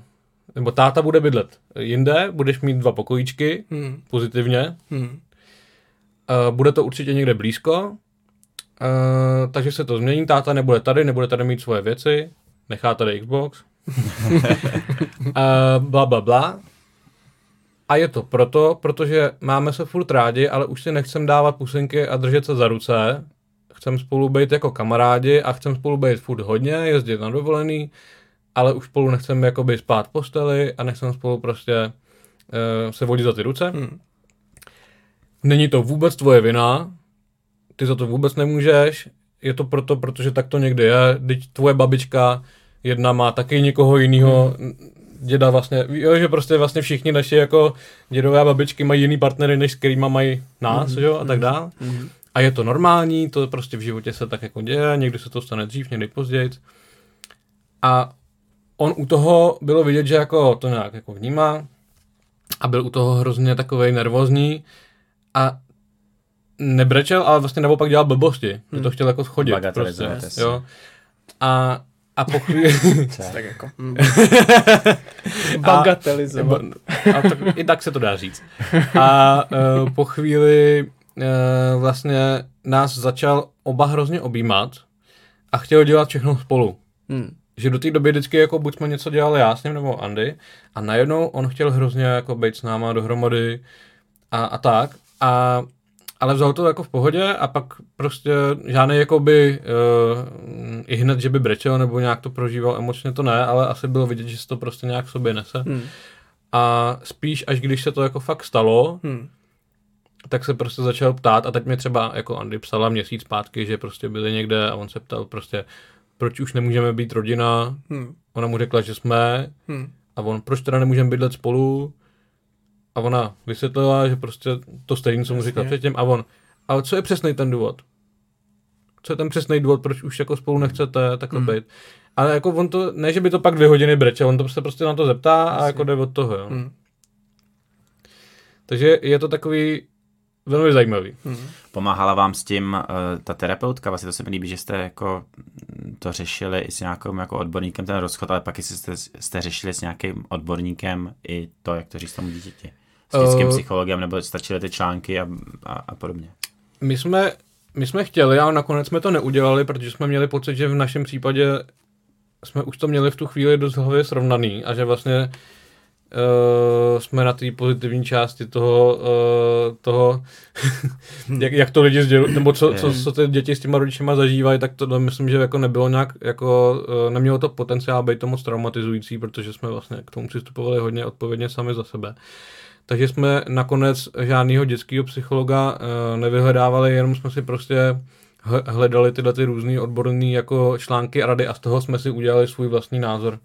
nebo táta bude bydlet jinde, budeš mít dva pokojíčky, Hmm. pozitivně, Hmm. uh, bude to určitě někde blízko, uh, takže se to změní, táta nebude tady, nebude tady mít svoje věci, nechá tady Xbox, uh, bla, bla, bla. A je to proto, protože máme se furt rádi, ale už si nechcem dávat pusinky a držet se za ruce. Chcem spolu být jako kamarádi a chcem spolu být furt hodně, jezdit na dovolený, ale už spolu nechcem jakoby spát v posteli a nechcem spolu prostě uh, se vodit za ty ruce. Hmm. Není to vůbec tvoje vina, ty za to vůbec nemůžeš, je to proto, protože tak to někdy je, teď tvoje babička jedna má taky někoho jiného, děda vlastně, jo, že prostě vlastně všichni naši jako dědové a babičky mají jiný partnery, než s kterýma mají nás, mm-hmm. jo, a tak dál. Mhm. A je to normální, to prostě v životě se tak jako děje, někdy se to stane dřív, někdy později. A on u toho bylo vidět, že jako to nějak jako vnímá a byl u toho hrozně takovej nervózní a nebrečel, ale vlastně naopak dělal blbosti, že to chtěl jako schodit. Prostě, jo. A, a po chvíli... Tak jako. Hmm. Bagatelizovat. a tak, I tak se to dá říct. A uh, po chvíli uh, vlastně nás začal oba hrozně objímat a chtěl dělat všechno spolu. Hmm. Že do té doby vždycky jako buď jsme něco dělali já s ním nebo Andy a najednou on chtěl hrozně jako být s náma dohromady a, a tak. A, ale vzal to jako v pohodě a pak prostě žádný jakoby uh, i hned, že by brečel nebo nějak to prožíval emočně, to ne, ale asi bylo vidět, že se to prostě nějak v sobě nese. Hmm. A spíš, až když se to jako fakt stalo, Hmm. tak se prostě začal ptát a teď mi třeba jako Andy psala měsíc zpátky, že prostě byli někde a on se ptal prostě, proč už nemůžeme být rodina. Hmm. Ona mu řekla, že jsme Hmm. a on, proč teda nemůžeme bydlet spolu? A ona vysvětlila, že prostě to stejné, co mu Jasně. říkal předtím. A on, ale co je přesný ten důvod? Co je ten přesný důvod, proč už jako spolu nechcete takhle Hmm. být? Ale jako on to, ne, že by to pak dvě hodiny brečel, on to prostě, prostě na to zeptá a jako jde od toho, jo. Hmm. Takže je to takový velmi zajímavý. Hmm. Pomáhala vám s tím uh, ta terapeutka? Vlastně to se mi líbí, že jste jako mm, to řešili i s nějakým jako odborníkem ten rozchod, ale pak jste, jste řešili s nějakým odborníkem i to, jak to říct tomu dítěti. S dětským Eh. psychologem, nebo stačily ty články a, a, a podobně. My jsme, my jsme chtěli, ale nakonec jsme to neudělali, protože jsme měli pocit, že v našem případě jsme už to měli v tu chvíli dost hlavě srovnaný a že vlastně uh, jsme na té pozitivní části toho, uh, toho jak, jak to lidi sdělují, nebo co, co, co ty děti s těma rodičema zažívají, tak to myslím, že jako nebylo nějak, jako uh, nemělo to potenciál být to moc traumatizující, protože jsme vlastně k tomu přistupovali hodně odpovědně sami za sebe. Takže jsme nakonec žádného dětského psychologa uh, nevyhledávali, jenom jsme si prostě hl- hledali tyhle ty různé odborné jako články a rady a z toho jsme si udělali svůj vlastní názor,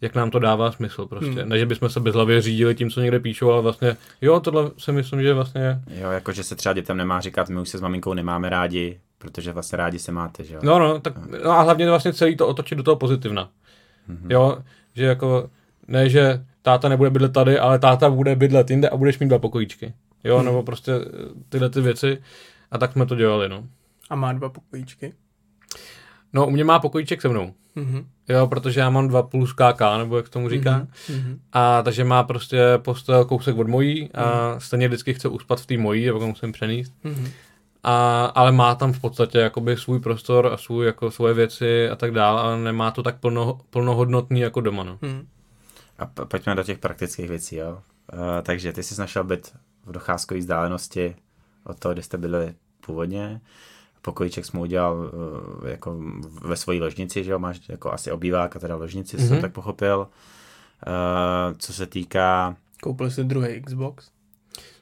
jak nám to dává smysl prostě. Hmm. Ne, že bychom se bezhlavě řídili tím, co někde píšou, ale vlastně, jo, tohle si myslím, že vlastně, Jo, jako že se třeba dětem nemá říkat, my už se s maminkou nemáme rádi, protože vlastně rádi se máte, že jo? no, no, tak, no a hlavně vlastně celý to otočit do toho pozitivna. Mhm. Jo, že jako, ne, že táta nebude bydlet tady, ale táta bude bydlet jinde a budeš mít dva pokojíčky. Jo, Hmm. nebo prostě eh, tyhle ty věci. A tak jsme to dělali, no. A má dva pokojíčky. No, u mě má pokojíček se mnou. Mhm. Jo, protože já mám dva plus KK, nebo jak tomu říká. Mhm. A takže má prostě postel kousek od mojí a stejně vždycky chce uspat v té mojí, nebo musím přenést. Mhm. A, ale má tam v podstatě jakoby svůj prostor a svůj, jako svoje věci a tak dále, ale nemá to tak plno, plnohodnotný jako doma. No. Mhm. A pojďme do těch praktických věcí, jo. Uh, takže ty jsi našel byt v docházkové vzdálenosti od toho, kde jste byli původně. Pokojíček jsme udělal uh, jako ve svojí ložnici, že jo, máš jako asi obývák a teda ložnici, mm-hmm. jsem tak pochopil. Uh, co se týká Koupil si druhý Xbox.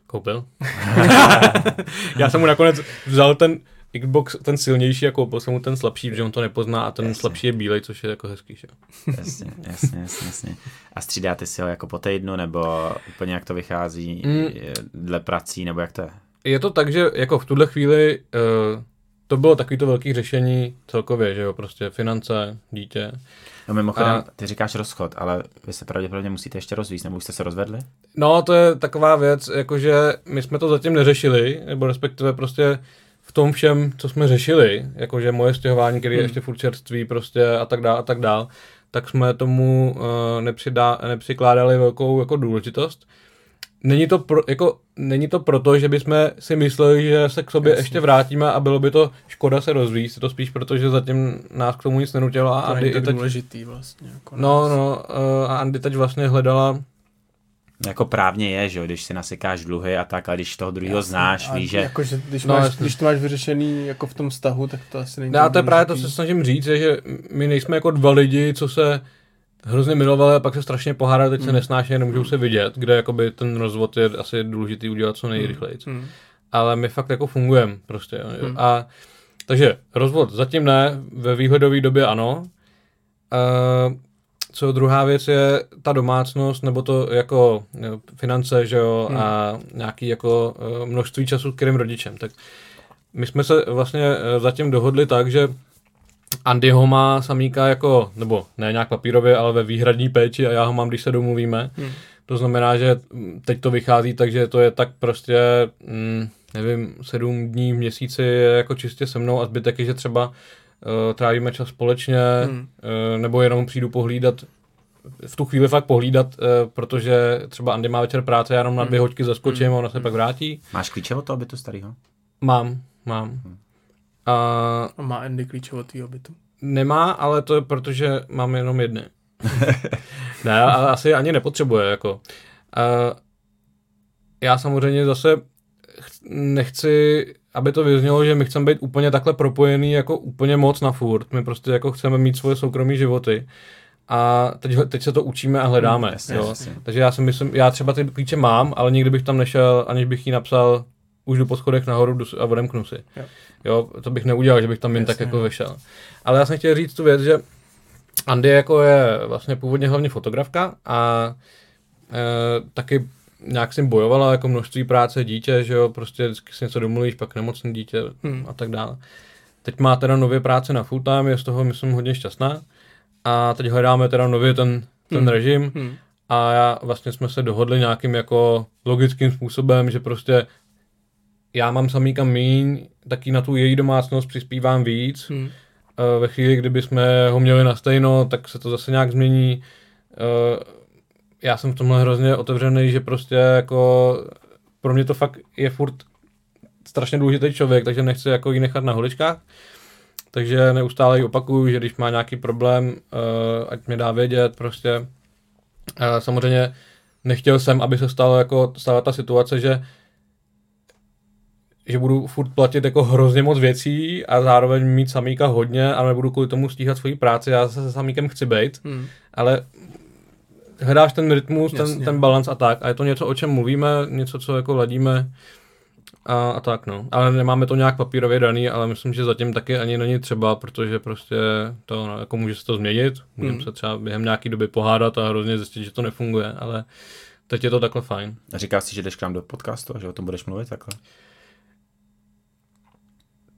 Koupil. Já jsem mu nakonec vzal ten Xbox, ten silnější a koupil jsem mu ten slabší, protože on to nepozná a ten Jasně. slabší je bílej, což je jako hezký. Že? jo. Jasně, jasně, jasně, jasně. A střídáte si ho jako po týdnu, nebo úplně jak to vychází Mm. dle prací, nebo jak to je? Je to tak, že jako v tuhle chvíli uh, to bylo takovýto velký řešení celkově, že jo, prostě finance, dítě. No mimochodem, A- ty říkáš rozchod, ale vy se pravděpodobně musíte ještě rozvíjet, nebo už jste se rozvedli? No, to je taková věc, jakože my jsme to zatím neřešili, nebo respektive prostě v tom všem, co jsme řešili, jakože moje stěhování, který je ještě furt čerství prostě a tak dál a tak dál, tak jsme tomu uh, nepřidá, nepřikládali velkou jako důležitost. Není to, pro, jako, není to proto, že bychom si mysleli, že se k sobě Jasně. ještě vrátíme a bylo by to škoda se rozvíjet, je to spíš proto, že zatím nás k tomu nic nenutilo a To Andy není tak teď, důležitý vlastně. Jako no, no, uh, a Andy teď vlastně hledala Jako právně je, že jo, když si nasekáš dluhy a tak, ale když toho druhého Jasně. znáš, víš, že Jako, že když, No, máš, když to máš vyřešený jako v tom vztahu, tak to asi není No, a to je právě to, co se snažím říct, je, že my nejsme jako dva lidi, co se hrozně milovali a pak se strašně pohádali, teď se Hmm. nesnáší a nemůžou se vidět, kde jakoby ten rozvod je asi důležitý udělat co nejrychleji. Hmm. Ale my fakt jako fungujeme prostě. jo. Hmm. A takže rozvod zatím ne, ve výhledové době ano. Uh, co druhá věc je ta domácnost, nebo to jako finance, že jo, Hmm. a nějaký jako eh, množství času, kterým rodičem. Tak my jsme se vlastně eh, zatím dohodli tak, že Andy ho má samíka jako, nebo ne nějak papírově, ale ve výhradní péči a já ho mám, když se domluvíme. Hmm. To znamená, že mm, teď to vychází tak, že to je tak prostě, mm, nevím, sedm dní v měsíci je jako čistě se mnou a zbytek je, že třeba uh, trávíme čas společně, Hmm. uh, nebo jenom přijdu pohlídat v tu chvíli fakt pohlídat, uh, protože třeba Andy má večer práce, já jenom na dvě hoďky zaskočím a ona se pak vrátí. máš klíče od toho bytu starého? Mám, mám. A A má Andy klíče od tvýho bytu. Nemá, ale to je proto, že mám jenom jedny. ne, ale asi ani nepotřebuje, jako. Uh, já samozřejmě zase ch- nechci, aby to vyznělo, že my chceme být úplně takhle propojený jako úplně moc na furt. My prostě jako chceme mít svoje soukromé životy. A teď, teď se to učíme a hledáme. Hmm, jasně, jo. jasně. Takže já si myslím, já třeba ty klíče mám, ale nikdy bych tam nešel, aniž bych jí napsal, už jdu po schodech nahoru a odemknu si. Jo. Jo, to bych neudělal, že bych tam jen tak Jasně, jako no. vešel. Ale já jsem chtěl říct tu věc, že Andy jako je vlastně původně hlavně fotografka a e, taky nějak jsem bojovala jako množství práce dítě, že jo, prostě vždycky si něco domluvíš, pak nemocný dítě Hmm. a tak dále. Teď má teda nově práce na full time, je z toho myslím hodně šťastná a teď hledáme teda nově ten, ten Hmm. režim Hmm. a já vlastně jsme se dohodli nějakým jako logickým způsobem, že prostě já mám samýka míň, taky na tu její domácnost přispívám víc. Hmm. Eh, Ve chvíli, kdyby jsme ho měli na stejno, tak se to zase nějak změní. Já jsem v tomhle hrozně otevřený, že prostě jako pro mě to fakt je furt strašně důležitý člověk, takže nechci jako jí nechat na holičkách. Takže neustále jí opakuju, že když má nějaký problém, eh, ať mi dá vědět prostě. Eh, Samozřejmě nechtěl jsem, aby se stalo jako stala ta situace, že že budu furt platit jako hrozně moc věcí a zároveň mít samíka hodně a nebudu kvůli tomu stíhat svoji práci. Já se se samíkem chci být, Hmm. ale hledáš ten rytmus, ten, ten balans a tak. A je to něco, o čem mluvíme, něco, co jako ladíme a, a tak no. Ale nemáme to nějak papírově daný, ale myslím, že zatím taky ani není třeba, protože prostě to, no, jako může se to změnit. Můžeme Hmm. se třeba během nějaký doby pohádat a hrozně zjistit, že to nefunguje, ale teď je to takhle fajn. A říkáš si, že jdeš k nám do podcastu a že o tom budeš mluvit takhle?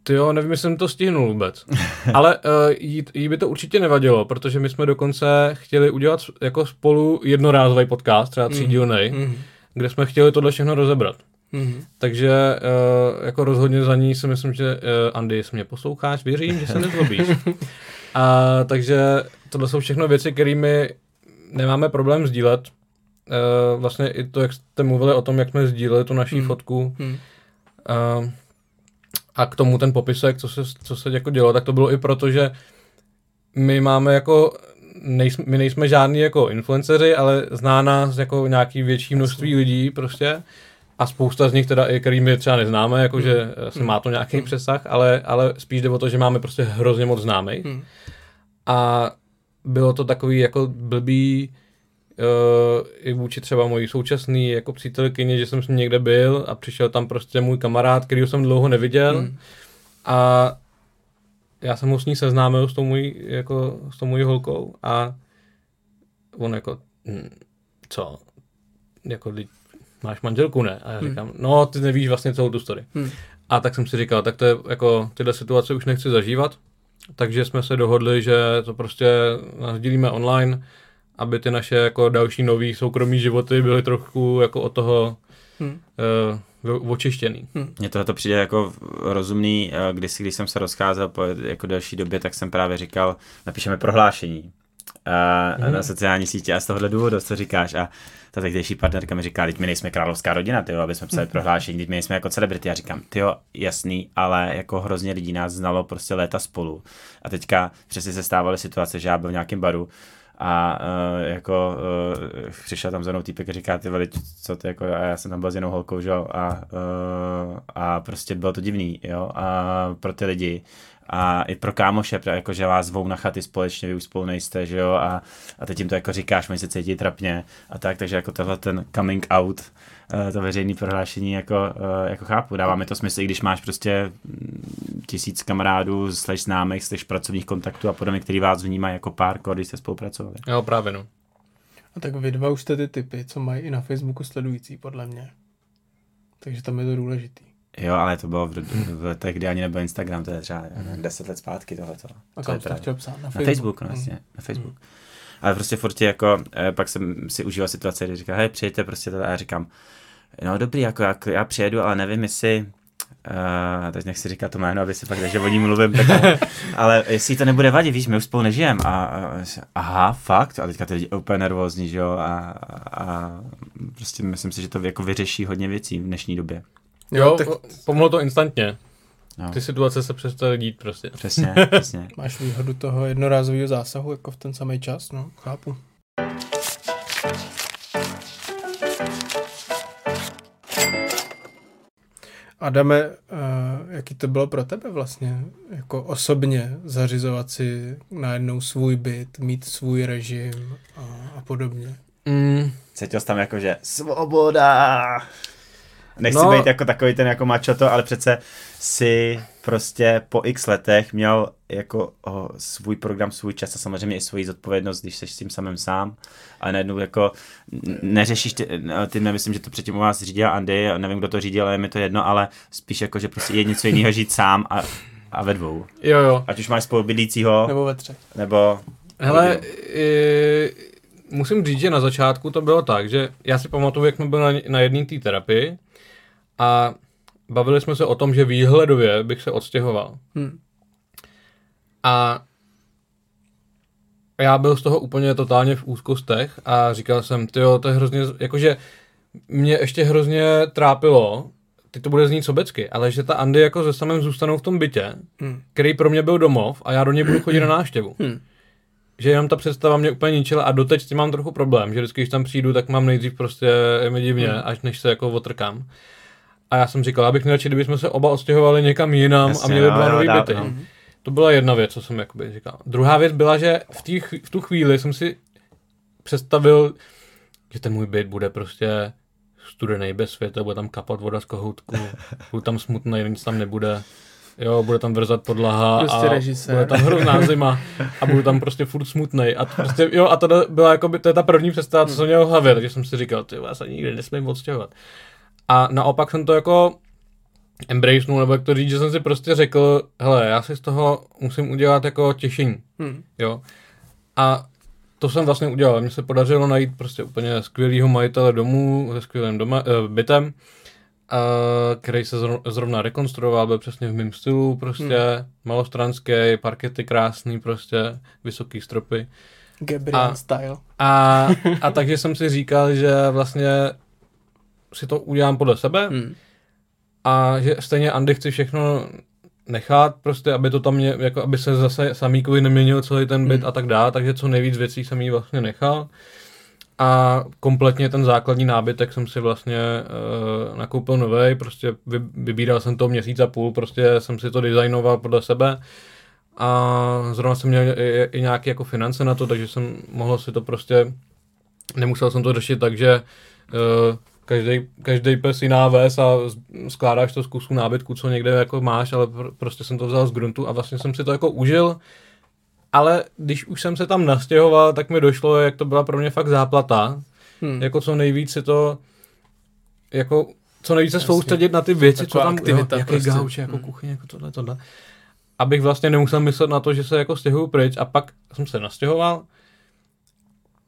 Ty jo, nevím, jestli jsem to stihnul vůbec. Ale uh, jí, jí by to určitě nevadilo, protože my jsme dokonce chtěli udělat jako spolu jednorázový podcast, třeba třídílnej, Hmm. kde jsme chtěli tohle všechno rozebrat. Mhm. Takže uh, jako rozhodně za ní si myslím, že uh, Andy, jestli mě posloucháš, věřím, že se nezlobíš. A takže tohle jsou všechno věci, kterými nemáme problém sdílet. Uh, vlastně i to, jak jste mluvili o tom, jak jsme sdíleli tu naší Hmm. fotku uh, a k tomu ten popisek, co se, co se jako dělo, tak to bylo i proto, že my máme jako nejsme, my nejsme žádní jako influenceři, ale zná nás jako nějaký větší množství lidí prostě a spousta z nich teda i, kterými třeba neznáme, jakože Hmm. se má to nějaký přesah, ale, ale spíš jde o to, že máme prostě hrozně moc známých. Hmm. A bylo to takový jako blbý uh, i vůči třeba mojí současný jako přítelkyni, že jsem s ní někde byl a přišel tam prostě můj kamarád, který jsem dlouho neviděl Hmm. a já jsem ho s ní seznámil s tou mojí, jako, s tou mojí holkou a on jako, "Hm, co, jako, "Vždyť máš manželku, ne? A já Hmm. říkám, no, ty nevíš vlastně celou tu story. Hmm. A tak jsem si říkal, tak to je jako, tyhle situace už nechci zažívat, takže jsme se dohodli, že to prostě sdílíme online, aby ty naše jako další nový soukromí životy byly trochu jako od toho Hmm. uh, očištěný. Mně tohle to přijde jako rozumný, eh, když, když jsem se rozcházel po jako delší době, tak jsem právě říkal, napíšeme prohlášení uh, na sociální sítě a z tohohle důvodu, co říkáš. A ta tehdejší partnerka mi říká, teď my nejsme královská rodina, tyjo, aby jsme psali prohlášení, teď my nejsme jako celebrity. Já říkám, tyjo, jasný, ale jako hrozně lidí nás znalo prostě léta spolu. A teďka přesně se stávaly situace, že já byl v nějakém baru a uh, jako uh, přišel tam za mnou týpek a říká, ty vole, co ty jako, a já jsem tam byl s jinou holkou, že jo, a, uh, a prostě bylo to divný, jo, a pro ty lidi a i pro kámoše, jako že vás zvou na chaty společně, vy už spolu nejste, že jo, a, a teď jim to jako říkáš, oni se cítí trapně a tak, takže jako tohle ten coming out, to veřejné prohlášení jako, eh, jako chápu, dává mi to smysl, i když máš prostě mm, tisíc kamarádů, slash známých, slash pracovních kontaktů a podobně, který vás vnímají jako pár, když jste spolupracovali. Jo, právě no. A tak vy dva už jste ty typy, co mají i na Facebooku sledující, podle mě. Takže tam je to důležitý. Jo, ale to bylo v, v letech, kdy ani nebyl Instagram, to je třeba nevím, 10 let zpátky tohleto. A kam je jsi to pravda. chtěl psát? Na Na Facebook. Facebook, no jasně, na Facebook. Ale prostě furt je jako, eh, pak jsem si užíval situace, kdy říkal, hej, přijďte prostě to a já říkám, no dobrý, jako já, já přijedu, ale nevím, jestli, Uh, teď nechci říkat to jméno, aby si pak, že o ní mluvím, tak, ale jestli jí to nebude vadit, víš, my už spolu nežijeme a, a aha, fakt, a teďka ty lidi úplně nervózní, že jo, a, a prostě myslím si, že to jako vyřeší hodně věcí v dnešní době. Jo, tak- tak... pomohlo to instantně. No. Ty situace se přestaly dít prostě. Přesně, přesně. Máš výhodu toho jednorázového zásahu jako v ten samý čas, no, chápu. Adame, uh, jaký to bylo pro tebe vlastně, jako osobně zařizovat si najednou svůj byt, mít svůj režim a, a podobně? Mm, Cítil jsi tam jako, že svoboda. Nechci No. být jako takový ten jako mačoto, ale přece si prostě po x letech měl jako o, svůj program, svůj čas a samozřejmě i svoji zodpovědnost, když jsi s tím samým sám. A najednou jako neřešíš, ty, no, ty nemyslím, že to předtím u vás řídil Andy, a nevím, kdo to řídil, ale je mi to jedno, ale spíš jako, že prostě je něco jiného žít sám a, a ve dvou. jo, jo. Ať už máš spolubydlícího, Nebo ve třech? nebo... Hele, musím říct, že na začátku to bylo tak, že já si pamatuju, jak jsme byli na, na jedné té terapii a bavili jsme se o tom, že výhledově bych se odstěhoval. Hm. A já byl z toho úplně totálně v úzkostech a říkal jsem, tyjo, to je hrozně, jakože mě ještě hrozně trápilo, teď to bude znít sobecky, ale že ta Andy jako se samým zůstanou v tom bytě, Hm. který pro mě byl domov a já do něj budu chodit na návštěvu. Hm. Že jenom ta představa mě úplně ničila a doteď s tím mám trochu problém, že vždycky, když tam přijdu, tak mám nejdřív prostě je mi divně, Hmm. až než se jako otrkám. A já jsem říkal, abych nejradši, kdybychom se oba odstěhovali někam jinam Jasně, a měli jo, dva nový byty. no. To byla jedna věc, co jsem jakoby říkal. Druhá věc byla, že v, tý, v tu chvíli jsem si představil, že ten můj byt bude prostě studený bez světa, bude tam kapat voda z kohoutku, budu tam smutný, nic tam nebude. Jo, bude tam vrzat podlaha Prostě a režisér. bude tam hrozná zima a budu tam prostě furt smutnej. A, to prostě, jo, a to byla jako by, to je ta první představa, co jsem měl v hlavě, takže jsem si říkal, ty já se nikdy nesmím odstěhovat. A naopak jsem to jako embracenul, nebo jak to říct, že jsem si prostě řekl, hele, já si z toho musím udělat jako těšení, Hm. jo. A to jsem vlastně udělal. Mně se podařilo najít prostě úplně skvělýho majitele domů se skvělým doma, uh, bytem uh, který se zro- zrovna rekonstruoval, byl přesně v mém stylu, prostě hmm. malostranský, parkety krásný, prostě vysoký stropy. Gabriel A- style. A, a takže jsem si říkal, že vlastně si to udělám podle sebe Hmm. a že stejně Andy chci všechno nechat, prostě, aby to tam mě, jako aby se zase Samíkovi neměnil celý ten byt Hmm. a tak dále, takže co nejvíc věcí jsem jí vlastně nechal. A kompletně ten základní nábytek jsem si vlastně uh, nakoupil nový, prostě vy, vybíral jsem to měsíc a půl, prostě jsem si to designoval podle sebe a zrovna jsem měl i, i nějaké jako finance na to, takže jsem mohl si to prostě, nemusel jsem to řešit tak, že uh, každý, každý pes jiná ves a skládáš to z kusů nábytku, co někde jako máš, ale pr- prostě jsem to vzal z gruntu a vlastně jsem si to jako užil, ale když už jsem se tam nastěhoval, tak mi došlo, jak to byla pro mě fakt záplata, Hmm. jako co nejvíc si to, jako co nejvíce soustředit na ty věci, Taková co tam, aktivita jo, jaký prostě. gauč, jako Hmm. kuchyň, jako tohle, tohle. Abych vlastně nemusel myslet na to, že se jako stěhuju pryč a pak jsem se nastěhoval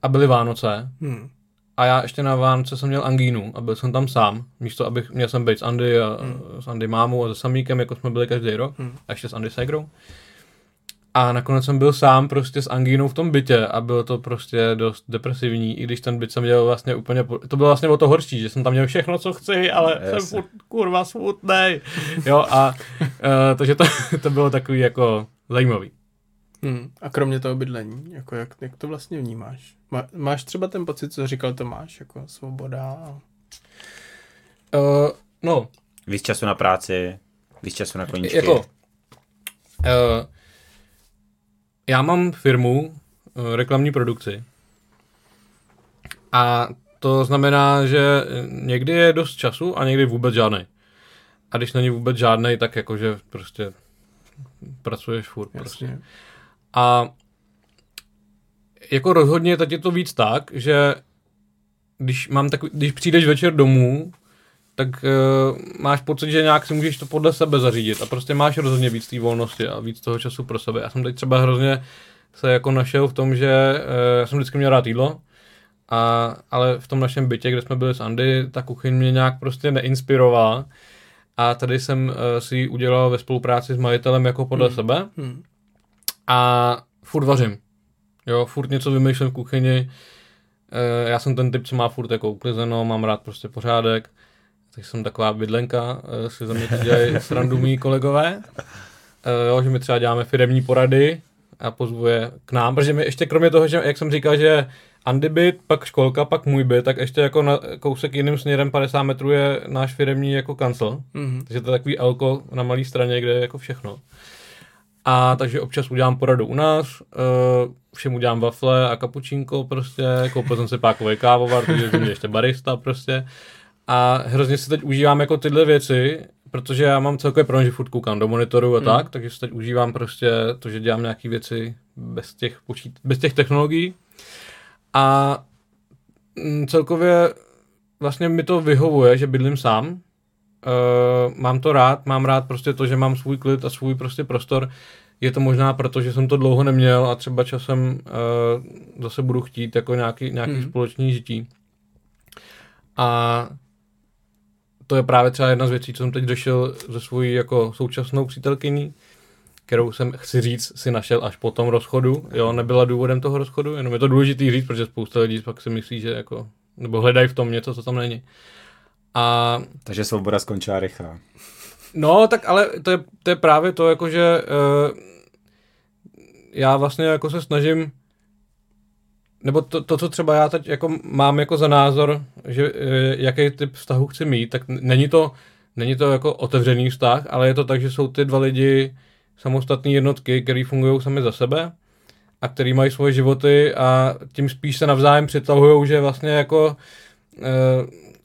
a byly Vánoce Hmm. A já ještě na Vánoce jsem měl angínu a byl jsem tam sám, místo abych, měl jsem být s Andy a Hmm. s Andy mámou a se Samíkem, jako jsme byli každý rok, Hmm. a ještě s Andy Segrou. A nakonec jsem byl sám prostě s angínou v tom bytě a bylo to prostě dost depresivní, i když ten byt jsem měl vlastně úplně, po- to bylo vlastně o to horší, že jsem tam měl všechno, co chci, ale Jasně. jsem furt kurva smutnej. Jo a uh, takže to, to bylo takový jako zajímavý. Hmm. A kromě toho bydlení, jako jak, jak to vlastně vnímáš? Má, máš třeba ten pocit, co říkal Tomáš, jako svoboda? A... Uh, no, Víc času na práci, víc času na koníčky. Jako, uh, já mám firmu, uh, reklamní produkci. A to znamená, že někdy je dost času a někdy vůbec žádný. A když není vůbec žádný, tak jakože prostě pracuješ furt. Prostě. Jasně. A jako rozhodně teď je to víc tak, že když, mám takový, když přijdeš večer domů, tak uh, máš pocit, že nějak si můžeš to podle sebe zařídit a prostě máš rozhodně víc té volnosti a víc toho času pro sebe. Já jsem teď třeba hrozně se jako našel v tom, že uh, já jsem vždycky měl rád jídlo, a, ale v tom našem bytě, kde jsme byli s Andy, ta kuchyň mě nějak prostě neinspirovala a tady jsem uh, si ji udělal ve spolupráci s majitelem jako podle Hmm. sebe Hmm. a furt vařím. Jo, furt něco vymýšlím v kuchyni. E, já jsem ten typ, co má furt jako uklizeno, mám rád prostě pořádek. Takže jsem taková bydlenka, e, si za mě teď dělají srandu mý kolegové. E, jo, že my třeba děláme firemní porady a pozvuje k nám, protože my ještě kromě toho, že jak jsem říkal, že Andy byt, pak školka, pak můj byt, tak ještě jako na kousek jiným směrem 50 metrů je náš firemní jako kancel. Hmm. Takže to je takový elko na malé straně, kde je jako všechno. A takže občas udělám poradu u nás, všem udělám wafle a kapučínko prostě, koupil jsem si pákový kávovar, takže jsem ještě barista prostě. A hrozně si teď užívám jako tyhle věci, protože já mám celkově problém, že furt koukám do monitoru a Hmm. tak, takže si teď užívám prostě to, že dělám nějaké věci bez těch, počít, bez těch technologií. A mm, celkově vlastně mi to vyhovuje, že bydlím sám. Uh, mám to rád, mám rád prostě to, že mám svůj klid a svůj prostě prostor. Je to možná proto, že jsem to dlouho neměl a třeba časem uh, zase budu chtít jako nějaký, nějaký hmm. společný žití. A to je právě třeba jedna z věcí, co jsem teď řešil se svojí jako současnou přítelkyní, kterou jsem, chci říct, si našel až po tom rozchodu. Jo, nebyla důvodem toho rozchodu, jenom je to důležitý říct, protože spousta lidí pak si myslí, že jako, nebo hledají v tom něco, co tam není. A Takže svoboda skončila rychle. No, tak ale to je, to je právě to, jako že uh, já vlastně jako se snažím, nebo to, to, co třeba já teď jako mám jako za názor, že uh, jaký typ vztahu chci mít, tak není to, není to jako otevřený vztah, ale je to tak, že jsou ty dva lidi samostatné jednotky, které fungují sami za sebe a který mají svoje životy a tím spíš se navzájem přitahují, že vlastně jako uh,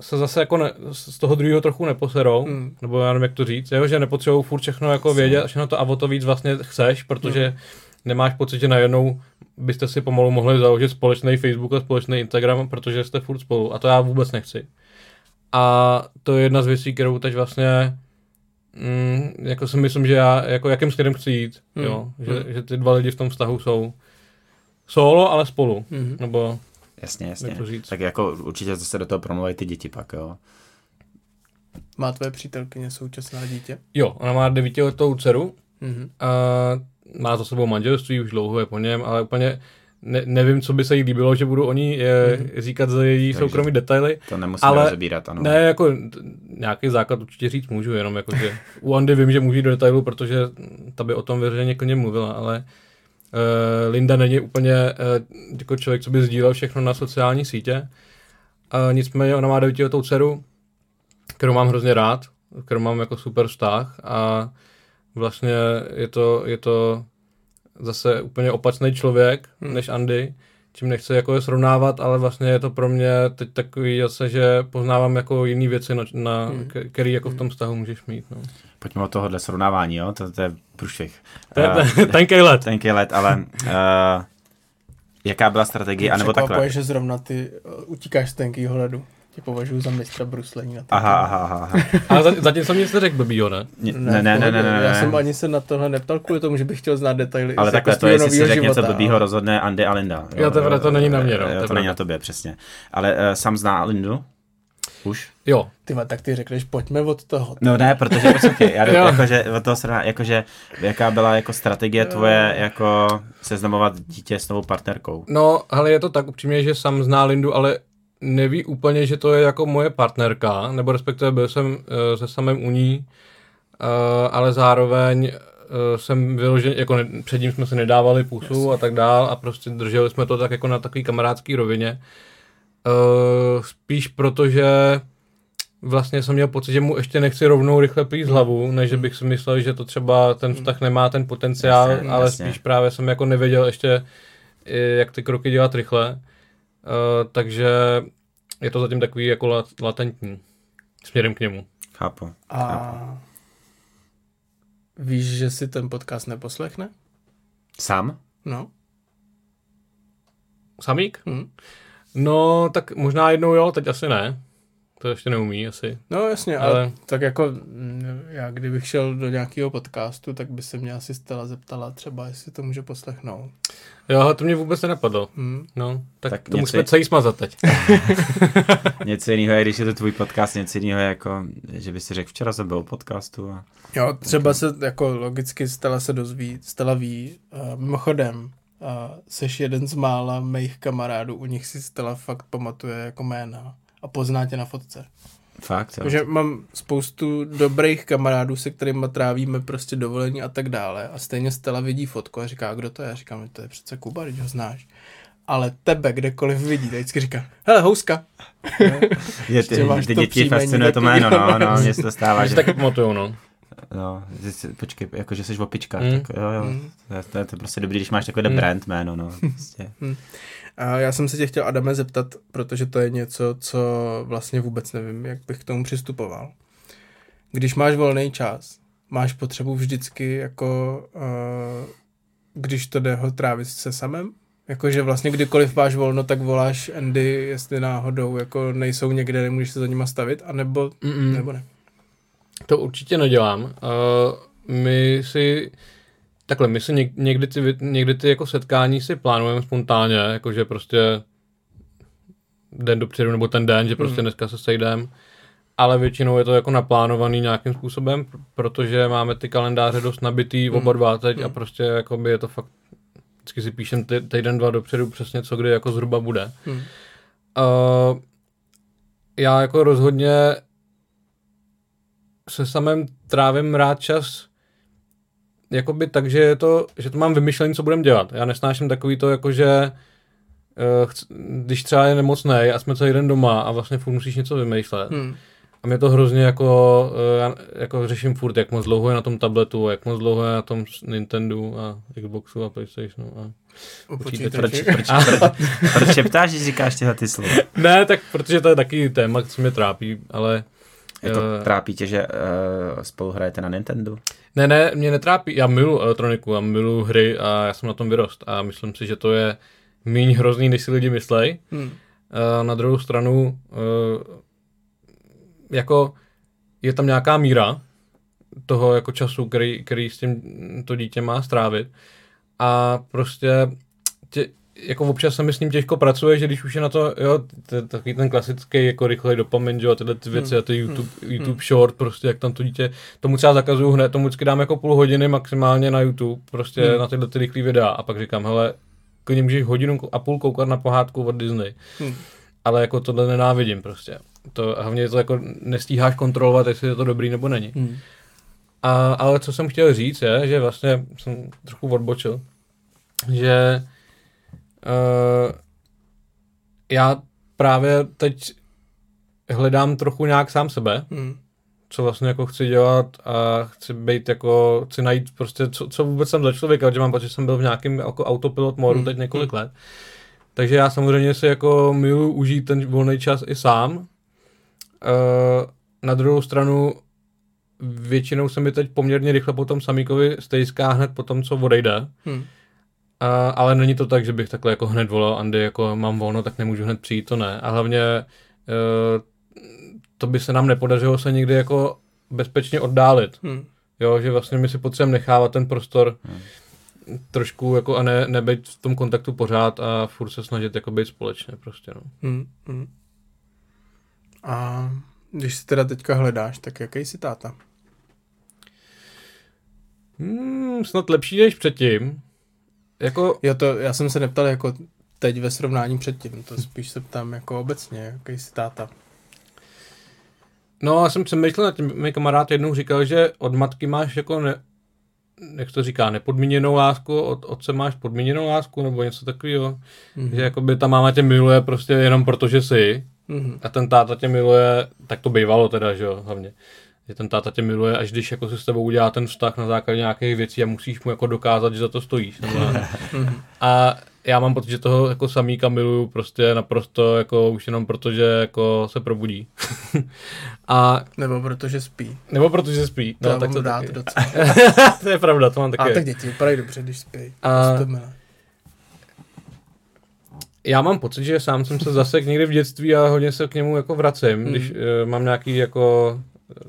se zase jako ne, z toho druhého trochu neposerou, Hmm. mm. nebo já nevím, jak to říct, jo, že nepotřebují furt všechno jako vědět, všechno to a o to víc vlastně chceš, protože mm. nemáš pocit, že najednou byste si pomalu mohli založit společný Facebook a společný Instagram, protože jste furt spolu a to já vůbec nechci. A to je jedna z věcí, kterou teď vlastně mm, jako si myslím, že já jako jakým směrem chci jít, Hmm. jo, že, Hmm. že ty dva lidi v tom vztahu jsou solo, ale spolu, Hmm. nebo Jasně, jasně. Jak to říct? Tak jako určitě zase do toho promluvají ty děti pak, jo. Má tvoje přítelkyně současná dítě? Jo, ona má devítiletou dceru, Mhm. a má za sebou manželství, už dlouho je po něm, ale úplně ne, nevím, co by se jí líbilo, že budu o ní je, říkat za její Takže- soukromí detaily. To nemusíme Ale- rozebírat, ano. Ne, jako nějaký základ určitě říct můžu, jenom jako, že u Andy vím, že můžu jít do detailu, protože ta by o tom veřejně klidně mluvila, ale uh, Linda není úplně uh, jako člověk, co by sdílel všechno na sociální sítě. Uh, nicméně ona má devítiletou dceru, kterou mám hrozně rád, kterou mám jako super vztah a vlastně je to, je to zase úplně opačný člověk hmm. než Andy, čím nechci jako je srovnávat, ale vlastně je to pro mě teď takový zase, že poznávám jako jiný věci, na, na Hmm. k- který jako v tom vztahu můžeš mít. No. Pojďme od tohohle srovnávání, jo? To, to je průšvih. To Eh, ten- tenkej let. Tenký let, ale uh, jaká byla strategie, anebo takhle? že zrovna ty uh, utíkáš z tenkýho ledu. Tě považuji za mistra bruslení na Aha, aha, aha, aha. Ale za- zatím jsem nic neřekl blbýho, ne? Ne, ne, ne, ne, ne, ne, Já jsem ani se na tohle neptal kvůli tomu, že bych chtěl znát detaily. Ale takhle jako to je, jestli si řekl něco blbýho, rozhodne Andy a Linda. Jo, to je pravda, to není na mě, no, Jo, to to není na tobě, přesně. Ale uh, sám zná Lindu? Už? Jo. Ty tak ty řekneš, pojďme od toho. No ne, protože poslouchej, já jdu, jakože, od toho srovná, jakože, jaká byla jako strategie tvoje, jako seznamovat dítě s novou partnerkou? No, ale je to tak upřímně, že sám zná Lindu, ale neví úplně, že to je jako moje partnerka, nebo respektive byl jsem uh, se samým u ní, uh, ale zároveň uh, jsem vyložen, jako ne, předtím jsme se nedávali pusu a tak dál a prostě drželi jsme to tak jako na takový kamarádský rovině. Uh, spíš protože vlastně jsem měl pocit, že mu ještě nechci rovnou rychle plít hlavu, než že bych si myslel, že to třeba ten vztah nemá ten potenciál, Jasně, ale jasně. spíš právě jsem jako nevěděl ještě, eh, jak ty kroky dělat rychle. Uh, takže je to zatím takový jako lat- latentní směrem k němu. Chápu. A víš, že si ten podcast neposlechne? Sám? No. Samík? Hm. No, tak možná jednou jo, teď asi ne. To ještě neumí asi. No jasně, ale, Ale- tak jako mm, já kdybych šel do nějakého podcastu, tak by se mě asi Stella zeptala třeba, jestli to může poslechnout. Jo, to mě vůbec nenapadlo. Hm. No, tak, Tak to něco- musíme celý smazat teď. Něco jiného je, když je to tvůj podcast, něco jiného je jako, že by si řekl, včera jsem byl u podcastu a Jo, třeba se jako logicky Stella se dozví, Stella ví, uh, mimochodem, uh, seš jeden z mála mých kamarádů, u nich si Stella fakt pamatuje jako jména a pozná tě na fotce. fakt, jo. Takže mám spoustu dobrých kamarádů, se kterými trávíme prostě dovolení a tak dále. A stejně Stella vidí fotku a říká, kdo to je? Já říkám, to je přece Kuba, když ho znáš. Ale tebe kdekoliv vidí, tak vždycky říká, hele, houska. je, ty, že máš ty to děti fascinuje to jméno, no, no, no. mně se to stává, Že že, taky pamatujou, no. No, počkej, jako, že jsi opička, Mm. tak jo, jo, Mm. to, je, to, je, prostě dobrý, když máš takový Mm. brand jméno, no, prostě. A já jsem se tě chtěl, Adame, zeptat, protože to je něco, co vlastně vůbec nevím, jak bych k tomu přistupoval. Když máš volný čas, máš potřebu vždycky jako, uh, když to jde ho trávit se samem? Jakože vlastně kdykoliv máš volno, tak voláš Andy, jestli náhodou jako nejsou někde, nemůžeš se za nima stavit, anebo, Mm-mm. nebo ne. To určitě nedělám. Uh, my si takhle, my si něk, někdy, ty, někdy ty jako setkání si plánujeme spontánně, jakože prostě den dopředu nebo ten den, že prostě Mhm. dneska se sejdeme, ale většinou je to jako naplánovaný nějakým způsobem, pr- protože máme ty kalendáře dost nabitý Mhm. oba dva teď a Mhm. prostě jakoby je to fakt vždycky si píšem ty, týden, dva dopředu přesně co kdy jako zhruba bude. Hm. Uh, já jako rozhodně se samém trávím rád čas jakoby tak, že, je to, že to mám vymyšlený, co budem dělat. Já nesnáším takový to, jako že uh, chc- když třeba je nemocný a jsme celý den doma a vlastně furt musíš něco vymýšlet. Hm. A mě to hrozně jako, uh, já jako řeším furt, jak moc dlouho je na tom tabletu, jak moc dlouho je na tom Nintendo a Xboxu a Playstationu. A... Proč, proč, proč, proč šeptáš, když říkáš tyhle ty slova? Ne, tak protože to je taky téma, co mě trápí, ale Jako eh, trápí tě, že uh, spolu hrajete na Nintendo? Ne, ne, mě netrápí. Já milu elektroniku, já milu hry a já jsem na tom vyrost. A myslím si, že to je méně hrozný, než si lidi myslej. Hm. Eh, Na druhou stranu, eh, jako je tam nějaká míra toho jako času, který, který s tím to dítě má strávit. A prostě tě, jako občas se mi s ním těžko pracuje, že když už je na to, jo, takový ten klasický jako rychlej dopamin, jo, tyhle ty věci a ty YouTube, YouTube short, prostě jak tam to dítě, tomu třeba zakazuju hned, tomu vždycky dám jako půl hodiny maximálně na YouTube, prostě na tyhle ty rychlý videa a pak říkám, hele, klidně můžeš hodinu a půl koukat na pohádku od Disney. Hmm. Ale jako tohle nenávidím prostě. To, hlavně to jako nestíháš kontrolovat, jestli je to dobrý nebo není. Hmm. A, ale co jsem chtěl říct je, že vlastně jsem trochu odbočil, že uh, já právě teď hledám trochu nějak sám sebe, Hmm. co vlastně jako chci dělat a chci být jako, chci najít prostě, co, co vůbec jsem za člověka, že mám pocit, že jsem byl v nějakém jako autopilot modu Hmm. teď několik let. Takže já samozřejmě si jako miluji užít ten volný čas i sám. Uh, na druhou stranu většinou se mi teď poměrně rychle po tom Samíkovi stejská hned po tom, co odejde. Hmm. A, ale není to tak, že bych takhle jako hned volal Andy, jako mám volno, tak nemůžu hned přijít, to ne. A hlavně uh, to by se nám nepodařilo se někdy jako bezpečně oddálit. Hmm. Jo, že vlastně my si potřebujeme nechávat ten prostor trošku jako a ne, nebejt v tom kontaktu pořád a furt se snažit jako být společně prostě, no. Hmm. Hmm. A když si teda teďka hledáš, tak jaký jsi táta? Hmm, snad lepší než předtím. Jako, Jo, to, já jsem se neptal jako teď ve srovnání předtím, to spíš se ptám jako obecně, jaký jsi táta. no já jsem přemýšlel nad tím, mi kamarád jednou říkal, že od matky máš jako ne, jak to říká, nepodmíněnou lásku, od otce máš podmíněnou lásku, nebo něco takového, Mhm. že jakoby ta máma tě miluje prostě jenom proto, že jsi, Mhm. a ten táta tě miluje, tak to bývalo teda, že jo, hlavně. Že ten táta tě miluje, až když jako se s tebou udělá ten vztah na základě nějakých věcí a musíš mu jako dokázat, že za to stojíš. a já mám pocit, že toho jako samíka miluju prostě naprosto jako už jenom proto, že jako se probudí. a Nebo protože spí. nebo protože spí. To No, já tak to rád docela. to je pravda, to mám A taky. tak děti vypadají dobře, když spí. A- To. Já mám pocit, že sám jsem se zase někdy v dětství a hodně se k němu jako vracím, Hmm. když uh, mám nějaký jako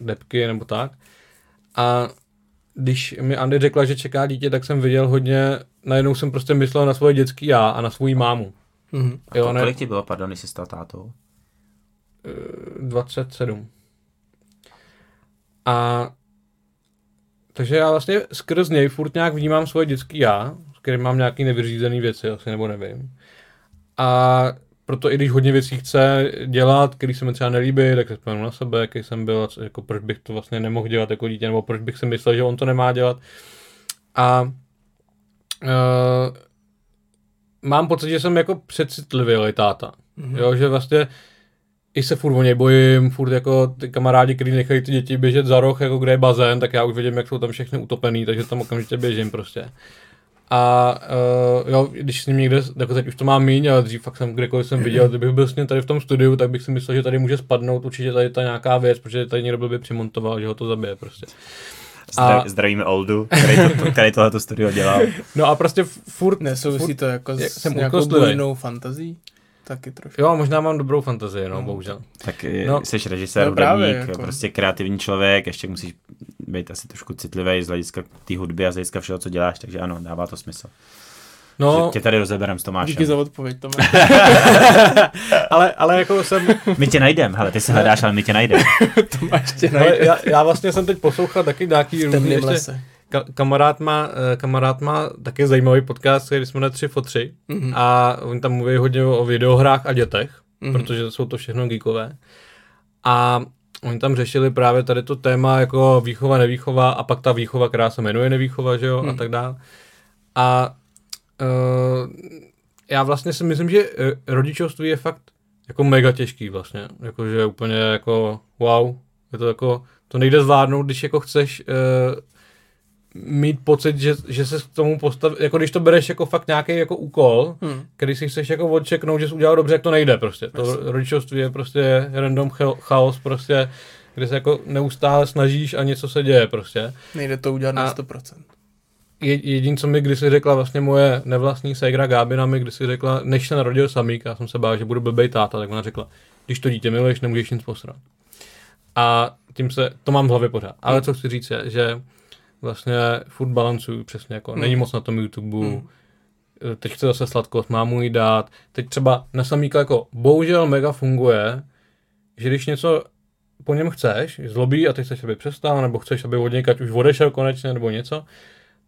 depky nebo tak. A když mi Andy řekla, že čeká dítě, tak jsem viděl hodně, najednou jsem prostě myslel na svoje dětský já a na svou mámu. Mhm. A Jo, jo, ne- kolik ti bylo, pardon, když jsi stal tátou? 27. A takže já vlastně skrz něj furt nějak vnímám svoje dětský já, s kterým mám nějaký nevyřízený věci, asi nebo nevím. A proto i když hodně věcí chce dělat, který se mi třeba nelíbí, tak se vzpomenu na sebe, jaký jsem byl, jako proč bych to vlastně nemohl dělat jako dítě, nebo proč bych si myslel, že on to nemá dělat. A uh, mám pocit, že jsem jako přecitlivý táta. Mm-hmm. Jo, že vlastně i se furt o něj bojím, furt jako ty kamarádi, kteří nechají ty děti běžet za roh, jako kde je bazén, tak já už vidím, jak jsou tam všechny utopený, takže tam okamžitě běžím prostě. A uh, jo, když s ním někde, jako teď už to mám míň, ale dřív fakt jsem kdekoliv jsem viděl, kdybych byl s ním tady v tom studiu, tak bych si myslel, že tady může spadnout určitě tady ta nějaká věc, protože tady někdo by přimontoval, že ho to zabije prostě. Zdrav, A- Zdravíme Oldu, který, to, který tohleto studio dělal. No a prostě furt, Nesouvisí furt to jako jak s jsem nějakou bujnou fantazí? Taky trošku. jo, možná mám dobrou fantazii, no, bohužel. Tak No. no, jsi režisér, No no, právě, hudebník, jako. prostě kreativní člověk, ještě musíš být asi trošku citlivý z hlediska té hudby a z hlediska všeho, co děláš, takže ano, dává to smysl. No. No, Že tě tady rozeberem s Tomášem. Díky za odpověď, Tome. ale, ale jako jsem, My tě najdem, hele, ty se hledáš, ale my tě najdem. Tomáš tě ale najde já, já vlastně jsem teď poslouchal taky nějaký v různý, temném ještě, lese. Ka, kamarád má, eh, kamarád má taky zajímavý podcast, který jsme na 3 fo 3 Mhm. a oni tam mluví hodně o videohrách a dětech, Mhm. protože jsou to všechno geekové. A oni tam řešili právě tady to téma jako výchova, nevýchova a pak ta výchova, která se jmenuje nevýchova, že jo, a Mhm. tak dále. A uh, já vlastně si myslím, že eh, rodičovství je fakt jako mega těžký vlastně, jakože úplně jako wow, je to jako, to nejde zvládnout, když jako chceš uh, mít pocit, že, že se k tomu postav, jako když to bereš jako fakt nějaký jako úkol, Hmm. který si chceš jako odčeknout, že jsi udělal dobře, jak to nejde prostě. To rodičovství je prostě random cha- chaos prostě, kde se jako neustále snažíš a něco se děje prostě. Nejde to udělat na A- 100%. Je, jediný, co mi kdysi řekla vlastně moje nevlastní ségra Gábina mi kdysi řekla, než se narodil samík, já jsem se bál, že budu blbej táta, tak ona řekla, když to dítě miluješ, nemůžeš nic posrat. A tím se, to mám v hlavě pořád. Ale co chci říct je, že vlastně furt balancuju přesně jako, Hmm. není moc na tom YouTube, Hmm. eh, teď chce zase sladkost, mám mu ji dát. Teď třeba na samýka jako bohužel mega funguje, že když něco po něm chceš, zlobí a ty chceš, aby přestal, nebo chceš, aby od někať už odešel konečně, nebo něco,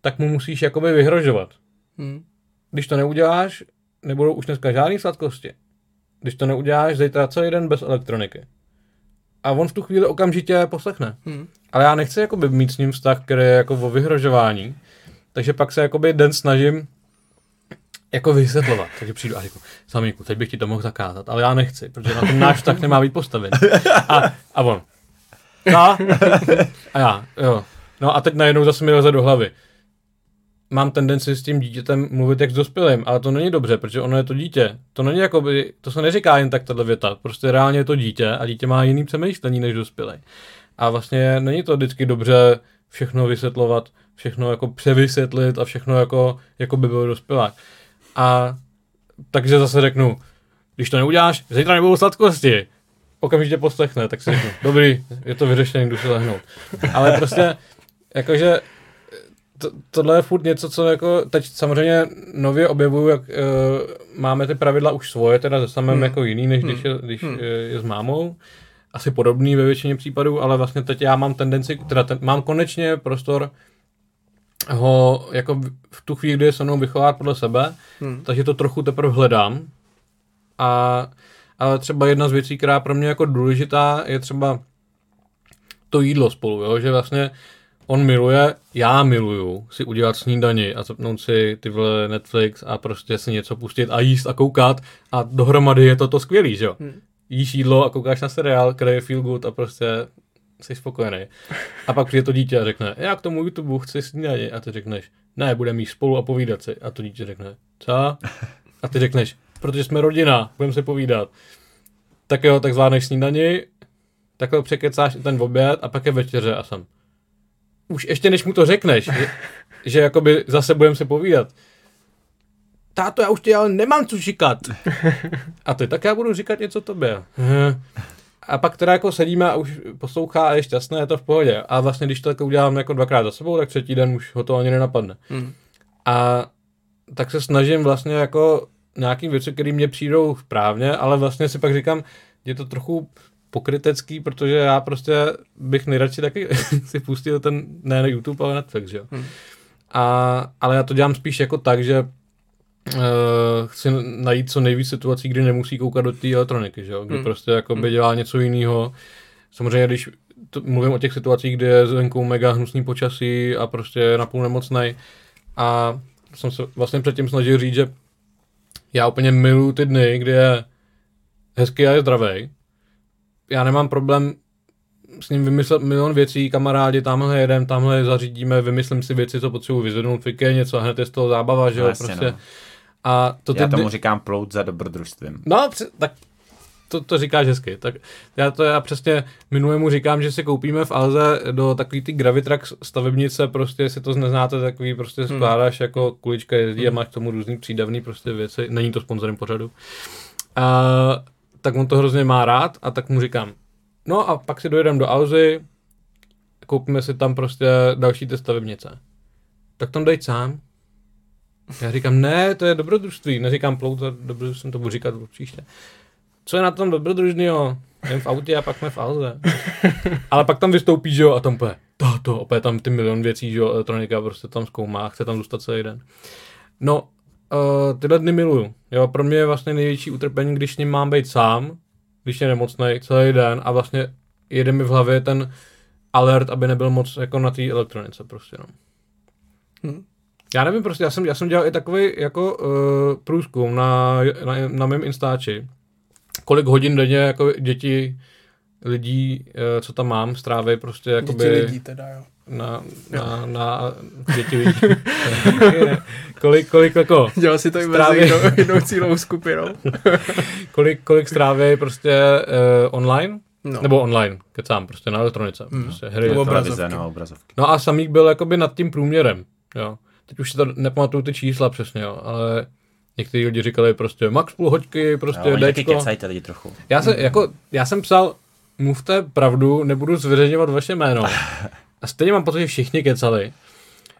tak mu musíš jakoby vyhrožovat. Hm. Když to neuděláš, nebudou už dneska žádné sladkosti. Když to neuděláš, zítra celý den bez elektroniky. A on v tu chvíli okamžitě poslechne. Hm. Ale já nechci jakoby mít s ním vztah, který je jako o vyhrožování. Takže pak se jakoby den snažím jako vysvětlovat. Takže přijdu a řeknu, samíku, teď bych ti to mohl zakázat, ale já nechci, protože na ten náš vztah nemá být postaven. A, a on, a, a já, jo. No a teď najednou zase mi leze do hlavy. Mám tendenci s tím dítětem mluvit jak s dospělým, ale to není dobře, protože ono je to dítě. To není jakoby, to se neříká jen tak tato věta. Prostě reálně je to dítě a dítě má jiný přemýšlení než dospělý. A vlastně není to vždycky dobře všechno vysvětlovat, všechno jako převysvětlit a všechno jako, jako by byl dospělák. A takže zase řeknu, když to neuděláš, zítra nebudou sladkosti. Okamžitě poslechne, tak si řeknu, dobrý, je to vyřešený, jdu si lehnout. Ale prostě, jakože, to, tohle je furt něco, co jako teď samozřejmě nově objevuju, jak uh, máme ty pravidla už svoje, teda se samém Hmm. jako jiný, než když, je, když Hmm. je, je s mámou. Asi podobný ve většině případů, ale vlastně teď já mám tendenci, teda ten, mám konečně prostor ho jako v- tu chvíli, kdy je se mnou vychovat podle sebe, Hm. takže to trochu teprve hledám. A, ale třeba jedna z věcí, která pro mě jako důležitá, je třeba to jídlo spolu, jo? že vlastně on miluje, já miluju si udělat snídani a zapnout si ty vole Netflix a prostě si něco pustit a jíst a koukat a dohromady je to to skvělý, že jo? Hmm. Jíš jídlo a koukáš na seriál, který je feel good a prostě jsi spokojený. A pak přijde to dítě a řekne, já k tomu YouTube chci snídani a ty řekneš, ne, budeme jíst spolu a povídat si. A to dítě řekne, co? A ty řekneš, protože jsme rodina, budeme se povídat. Tak jo, tak zvládneš snídani, takhle překecáš i ten oběd a pak je večeře a jsem. Už ještě než mu to řekneš, že, že jakoby zase budeme se povídat. Táto, já už tě ale nemám co říkat. A ty, tak já budu říkat něco tobě. Hm. A pak teda jako sedíme a už poslouchá a je šťastné, je to v pohodě. A vlastně když to tak udělám jako dvakrát za sebou, tak třetí den už ho to ani nenapadne. Hm. A tak se snažím vlastně jako nějaký věci, které mě přijdou správně, ale vlastně si pak říkám, je to trochu pokrytecký, protože já prostě bych nejradši taky si pustil ten, ne na YouTube, ale Netflix, že jo. Hmm. A, ale já to dělám spíš jako tak, že uh, chci najít co nejvíc situací, kdy nemusí koukat do té elektroniky, že jo, kdy Hmm. prostě jako by Hmm. dělá něco jiného. Samozřejmě, když to, mluvím o těch situacích, kdy je zvenku mega hnusný počasí a prostě je napůl nemocnej a jsem se vlastně předtím snažil říct, že já úplně miluju ty dny, kdy je hezký a je zdravý. Já nemám problém s ním vymyslet milion věcí, kamarádi, tamhle jedem, tamhle zařídíme, vymyslím si věci, co potřebuji vyzvednout, fike něco a hned je z toho zábava, že jo, No, prostě. no. A to Já tomu říkám plout za dobrodružstvím. No, tak to, to říkáš hezky. Tak já to já přesně minulému říkám, že si koupíme v Alze do takový ty Gravitrax stavebnice, prostě si to neznáte, takový prostě skládáš jako kulička jezdí a máš k tomu různý přídavný prostě věci. Není to sponzorem pořadu. A, tak on to hrozně má rád a tak mu říkám, no a pak si dojedeme do Alzy, koupíme si tam prostě další ty stavebnice. Tak tam dej sám. Já říkám, ne, to je dobrodružství. Neříkám plout, to je dobrodružství, to budu říkat příště. Co je na tom dobrodružného? Jen v autě a pak jsme v Alze. Ale pak tam vystoupí, že jo, a tam to, to, opět tam ty milion věcí, že jo, elektronika prostě tam zkoumá, chce tam zůstat celý den. No, uh, tyhle dny miluju. Jo, pro mě je vlastně největší utrpení, když s ním mám být sám, když je nemocný celý den a vlastně jede mi v hlavě ten alert, aby nebyl moc jako na té elektronice prostě, no. Hm. Já nevím, prostě já jsem, já jsem dělal i takový jako uh, průzkum na, na, na mém Instači, kolik hodin denně jako děti lidí, uh, co tam mám, stráví prostě jakoby Děti lidí teda, jo. Na, na, na děti kolik, kolik jako, Dělal si to i mezi Strávy. jednou, jednou cílovou skupinou. kolik, kolik stráví prostě uh, online, No. nebo online, kecám, prostě na elektronice, Hmm. prostě hry. Nebo to- obrazovky. Televize, no, obrazovky. No a Samík byl jakoby nad tím průměrem, jo. Teď už si to nepamatuju ty čísla přesně, jo, ale někteří lidi říkali prostě max půl hoďky, prostě taky Dčko. lidi trochu. Já, se, jako, já jsem psal, mluvte pravdu, nebudu zveřejňovat vaše jméno. A stejně mám pocit, že všichni kecali.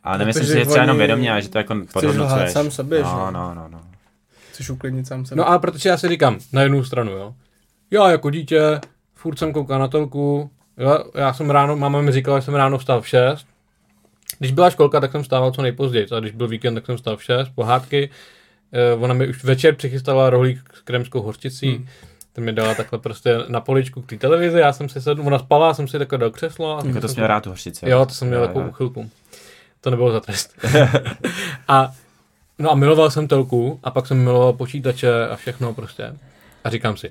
Ale nemyslím si, že třeba jenom vědomě, ale že to jako podhodnocuješ. sám sobě, že? no, no, no, no. Chceš uklidnit sám sebe. No a protože já si říkám, na jednu stranu, jo. Já jako dítě, furt jsem koukal na telku, jo, já jsem ráno, máma mi říkala, že jsem ráno vstal v 6. Když byla školka, tak jsem vstával co nejpozději, a když byl víkend, tak jsem vstal v 6, pohádky. Eh, ona mi už večer přichystala rohlík s kremskou hořčicí, hmm. Ten mi dala takhle prostě na poličku k té televizi, já jsem si sedl, ona spala, já jsem si takhle dal křeslo. A Jako to jsem měl rád tu hořčici. Jo, to jsem měl Jo, takovou uchylku. To nebylo za trest. a, no a miloval jsem telku a pak jsem miloval počítače a všechno prostě. A říkám si,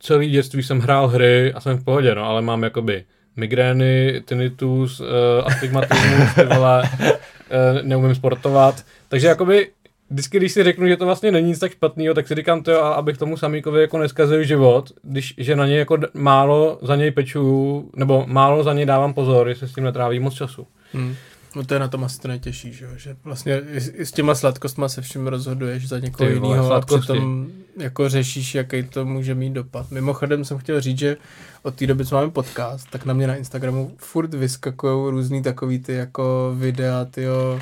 celý dětství jsem hrál hry a jsem v pohodě, no, ale mám jakoby migrény, tinnitus, uh, astigmatismus, ty vole, uh, neumím sportovat. Takže jakoby vždycky, když si řeknu, že to vlastně není nic tak špatného, tak si říkám to, a abych tomu samíkovi jako neskazil život, když, že na něj jako málo za něj pečuju, nebo málo za něj dávám pozor, jestli s tím netráví moc času. Hmm. No to je na tom asi to nejtěžší, že, jo? že vlastně s těma sladkostma se vším rozhoduješ za někoho jiného a přitom jako řešíš, jaký to může mít dopad. Mimochodem jsem chtěl říct, že od té doby, co máme podcast, tak na mě na Instagramu furt vyskakují různý takový ty jako videa, tyjo,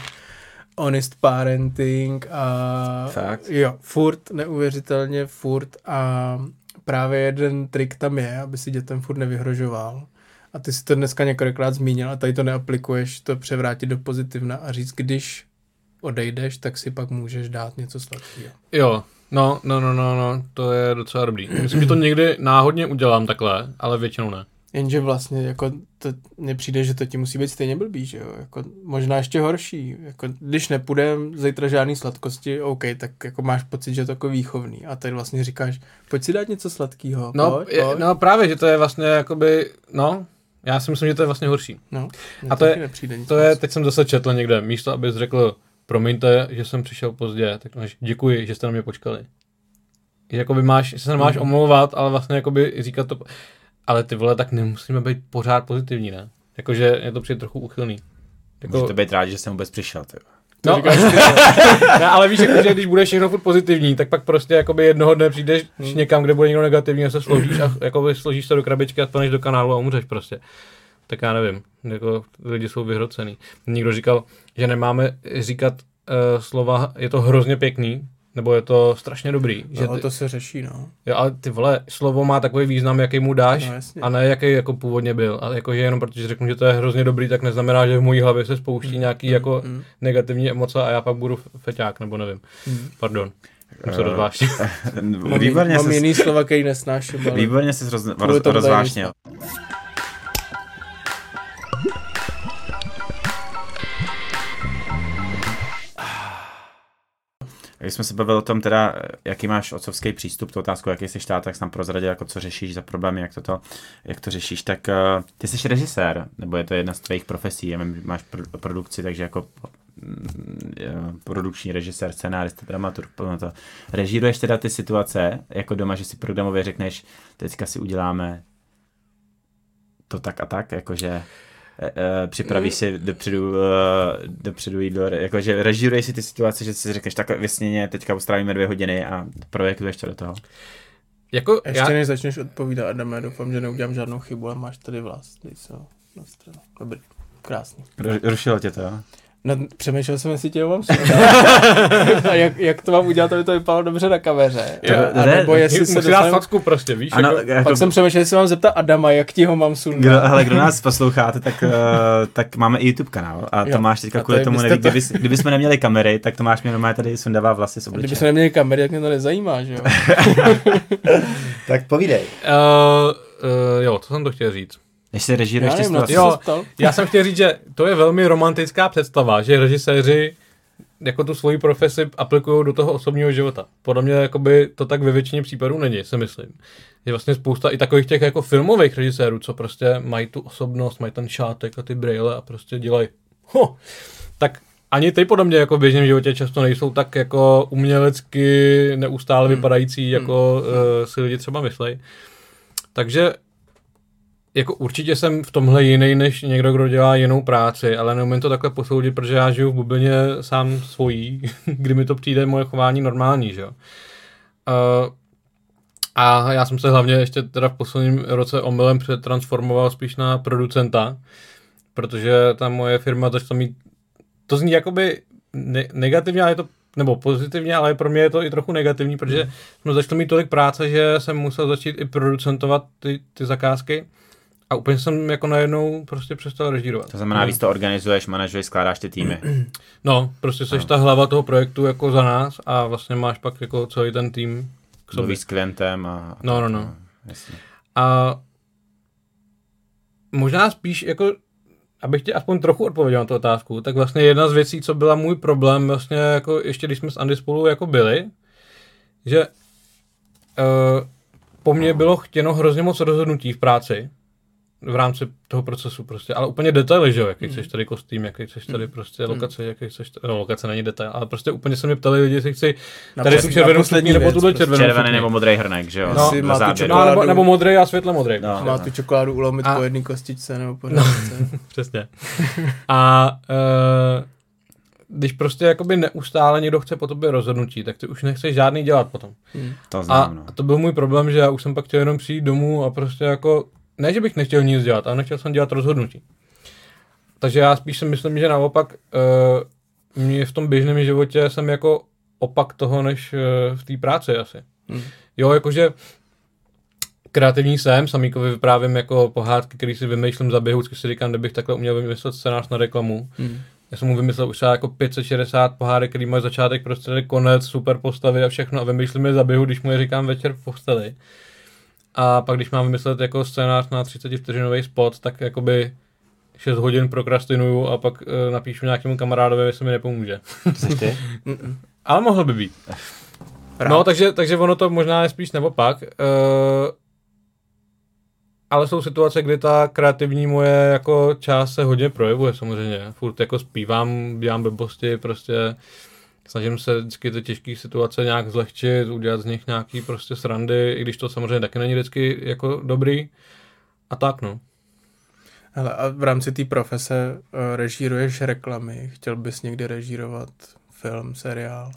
honest parenting a Fakt? jo, furt, neuvěřitelně furt a právě jeden trik tam je, aby si dětem furt nevyhrožoval. A ty si to dneska několikrát zmínil a tady to neaplikuješ, to převrátit do pozitivna a říct, když odejdeš, tak si pak můžeš dát něco sladkého. Jo, no, no, no, no, no, to je docela dobrý. Myslím, že to někdy náhodně udělám takhle, ale většinou ne. Jenže vlastně jako to mně přijde, že to ti musí být stejně blbý, že jo? Jako, možná ještě horší. Jako, když nepůjdem zítra žádný sladkosti, OK, tak jako máš pocit, že je to jako výchovný. A teď vlastně říkáš, pojď si dát něco sladkého. No, pojď, pojď. no právě, že to je vlastně jakoby, no, já si myslím, že to je vlastně horší. no a to je- To je, teď jsem zase četl někde, místo abys řekl, promiňte, že jsem přišel pozdě, tak máš, děkuji, že jste na mě počkali. Jakoby máš, se nemáš Mhm. omlouvat, ale vlastně jakoby říkat to, ale ty vole, tak nemusíme být pořád pozitivní, ne? Jakože je to přijde trochu uchylný. Jako, Můžete být rádi, že jsem vůbec přišel. Ty. No, ne, ale víš, jako, že když budeš všechno furt pozitivní, tak pak prostě jakoby jednoho dne přijdeš Hmm. někam, kde bude někdo negativní a se složíš a jakoby složíš se do krabičky a spaneš do kanálu a umřeš prostě. Tak já nevím, jako lidi jsou vyhrocený. Někdo říkal, že nemáme říkat uh, slova, je to hrozně pěkný, nebo je to strašně dobrý. Že No, ty, to se řeší, no. jo, ale ty vole, slovo má takový význam, jaký mu dáš, No, jasně. a ne jaký jako původně byl. A jako, že jenom protože řeknu, že to je hrozně dobrý, tak neznamená, že v mojí hlavě se spouští nějaký jako mm. negativní emoce a já pak budu feťák, nebo nevím. Mm. Pardon. Jsem se Eh, rozvášnil. Mám, Výborně mám jiný slova, který nesnáším, ale... Výborně se roz, Kvůli roz, tomu tady Když jsme se bavili o tom teda, jaký máš otcovský přístup, tu otázku, jaký jsi štát, tak jsem prozradil, jako co řešíš za problémy, jak to, to, jak to řešíš, tak uh, ty jsi režisér, nebo je to jedna z tvých profesí, já máš pro, produkci, takže jako mm, eh, produkční režisér, scénárista, dramaturg, plno to. Režíruješ teda ty situace, jako doma, že si programově řekneš, teďka si uděláme to tak a tak, jakože připravíš si dopředu, eh, dopředu jídlo, jakože režíruješ si ty situace, že si řekneš tak vysněně, teďka strávíme dvě hodiny a projektuješ to do toho. Jako, Ještě já, než začneš odpovídat, Adame, doufám, že neudělám žádnou chybu, ale máš tady vlast. Ho na stranu. Dobrý, krásný. Ru- Rušilo tě to, jo? No, přemýšlel jsem, jestli tě ho mám. A jak, jak to mám udělat, aby to vypadalo dobře na kameře. Jo, a nebo jestli se musí dostanu... facku prostě, víš? Ano, jako, jako, Pak jsem přemýšlel, jestli mám zeptat Adama, jak ti ho mám kdo, sundat. hele, kdo nás posloucháte, tak, uh, tak máme i YouTube kanál a Jo. Tomáš teďka A kvůli tomu neví, to- kdyby, kdyby jsme neměli kamery, tak Tomáš mě normálně tady sundává vlasy z Kdyby obličeje. jsme neměli kamery, tak mě to nezajímá, že jo? Tak povídej. uh, uh, jo, to jsem to chtěl říct. Než se režíruješ Já ty nevím. Jo. Já jsem chtěl říct, že to je velmi romantická představa, že režiséři jako tu svoji profesi aplikují do toho osobního života. Podle mě jakoby, to tak ve většině případů není, si myslím. Je vlastně spousta i takových těch jako filmových režisérů, co prostě mají tu osobnost, mají ten šátek a ty brýle a prostě dělají. Ho, tak ani ty podle mě jako v běžném životě často nejsou tak jako umělecky neustále Hmm. vypadající, jako uh, si lidi třeba myslej. Takže jako určitě jsem v tomhle jiný než někdo, kdo dělá jinou práci, ale neumím to takhle posoudit, protože já žiju v bublině sám svojí, kdy mi to přijde moje chování normální, že jo. Uh, a já jsem se hlavně ještě teda v posledním roce omylem přetransformoval spíš na producenta, protože ta moje firma začala mít to zní jakoby ne- negativně, ale je to nebo pozitivně, ale pro mě je to i trochu negativní, protože jsme začali mít tolik práce, že jsem musel začít i producentovat ty, ty zakázky a úplně jsem jako najednou prostě přestal režírovat. To znamená, víc to organizuješ, manažuješ, skládáš ty týmy. No, prostě jsi ta hlava toho projektu jako za nás a vlastně máš pak jako celý ten tým k sobě. Mluvíš s klientem a... a No, tak, no, no. Jasně. A možná spíš jako, abych ti aspoň trochu odpověděl na tu otázku, tak vlastně jedna z věcí, co byla můj problém vlastně jako ještě když jsme s Andy spolu jako byli, že uh, po mně bylo chtěno hrozně moc rozhodnutí v práci, v rámci toho procesu prostě, ale úplně detaily, že jo, jaký chceš tady kostým, jaký chceš tady prostě lokace, jaký chceš, tady, no lokace není detail, ale prostě úplně se mě ptali lidi, jestli chci tady tu červenou stupni nebo tuhle prostě. červenou Červený nebo modrý hrnek, že jo? No, Na má tu červenou- No, nebo, nebo modrý a světle modrý. No. Má tu čokoládu ulomit A- po jedné kostičce nebo po řádce. Přesně. A uh, když prostě jakoby neustále někdo chce po tobě rozhodnutí, tak ty už nechceš žádný dělat potom. To A, znám, no. a to byl můj problém, že já už jsem pak chtěl jenom přijít domů a prostě jako, ne, že bych nechtěl nic dělat, ale nechtěl jsem dělat rozhodnutí. Takže já spíš si myslím, že naopak uh, mě v tom běžném životě jsem jako opak toho, než uh, v té práci asi. Hmm. Jo, jakože kreativní jsem, samíkovi vyprávím jako pohádky, který si vymýšlím za běhu, vždycky si říkám, kdybych takhle uměl vymyslet scénář na reklamu. Hmm. Já jsem mu vymyslel už třeba jako 560 pohádek, který mají začátek, prostředek, konec, super postavy a všechno a vymýšlím je za běhu, když mu je říkám večer v posteli. A pak když mám vymyslet jako scénář na 30 vteřinový spot, tak jakoby 6 hodin prokrastinuju a pak e, napíšu nějakému kamarádovi, jestli mi nepomůže. Jsi ty? Ale mohl by být. Rád. No, takže, takže ono to možná je spíš naopak. E, ale jsou situace, kdy ta kreativní moje jako část se hodně projevuje samozřejmě. Furt jako zpívám, dělám blbosti, prostě snažím se vždycky ty těžké situace nějak zlehčit, udělat z nich nějaký prostě srandy, i když to samozřejmě taky není vždycky jako dobrý. A tak no. Hele, a v rámci té profese uh, režíruješ reklamy. Chtěl bys někdy režírovat film, seriál?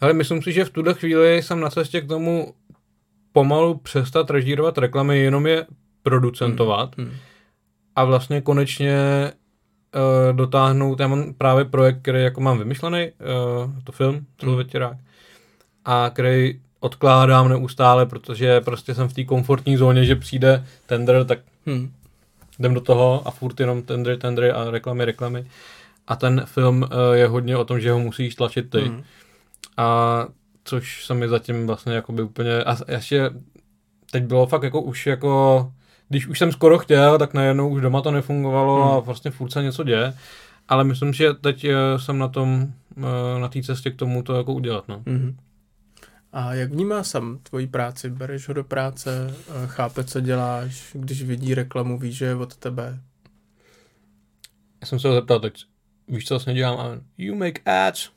Ale myslím si, že v tuhle chvíli jsem na cestě k tomu pomalu přestat režírovat reklamy, jenom je producentovat Hmm. a vlastně konečně uh, dotáhnout, já mám právě projekt, který jako mám vymyšlený, uh, to film, celovetěrák, a který odkládám neustále, protože prostě jsem v té komfortní zóně, že přijde tender, tak Hmm. jdem do toho a furt jenom tendry, tendry a reklamy, reklamy. A ten film uh, je hodně o tom, že ho musíš tlačit ty. Hmm. A což se mi zatím vlastně jakoby úplně, a ještě teď bylo fakt jako už jako, když už jsem skoro chtěl, tak najednou už doma to nefungovalo Hmm. a vlastně furt se něco děje. Ale myslím, že teď eh, jsem na tom, eh, na té cestě k tomu to jako udělat, no. Mhm. A jak vnímá sam tvoji práci? Bereš ho do práce, eh, chápe, co děláš, když vidí reklamu, ví, že je od tebe. Já jsem se ho zeptal teď, víš, co vlastně dělám? A you make ads.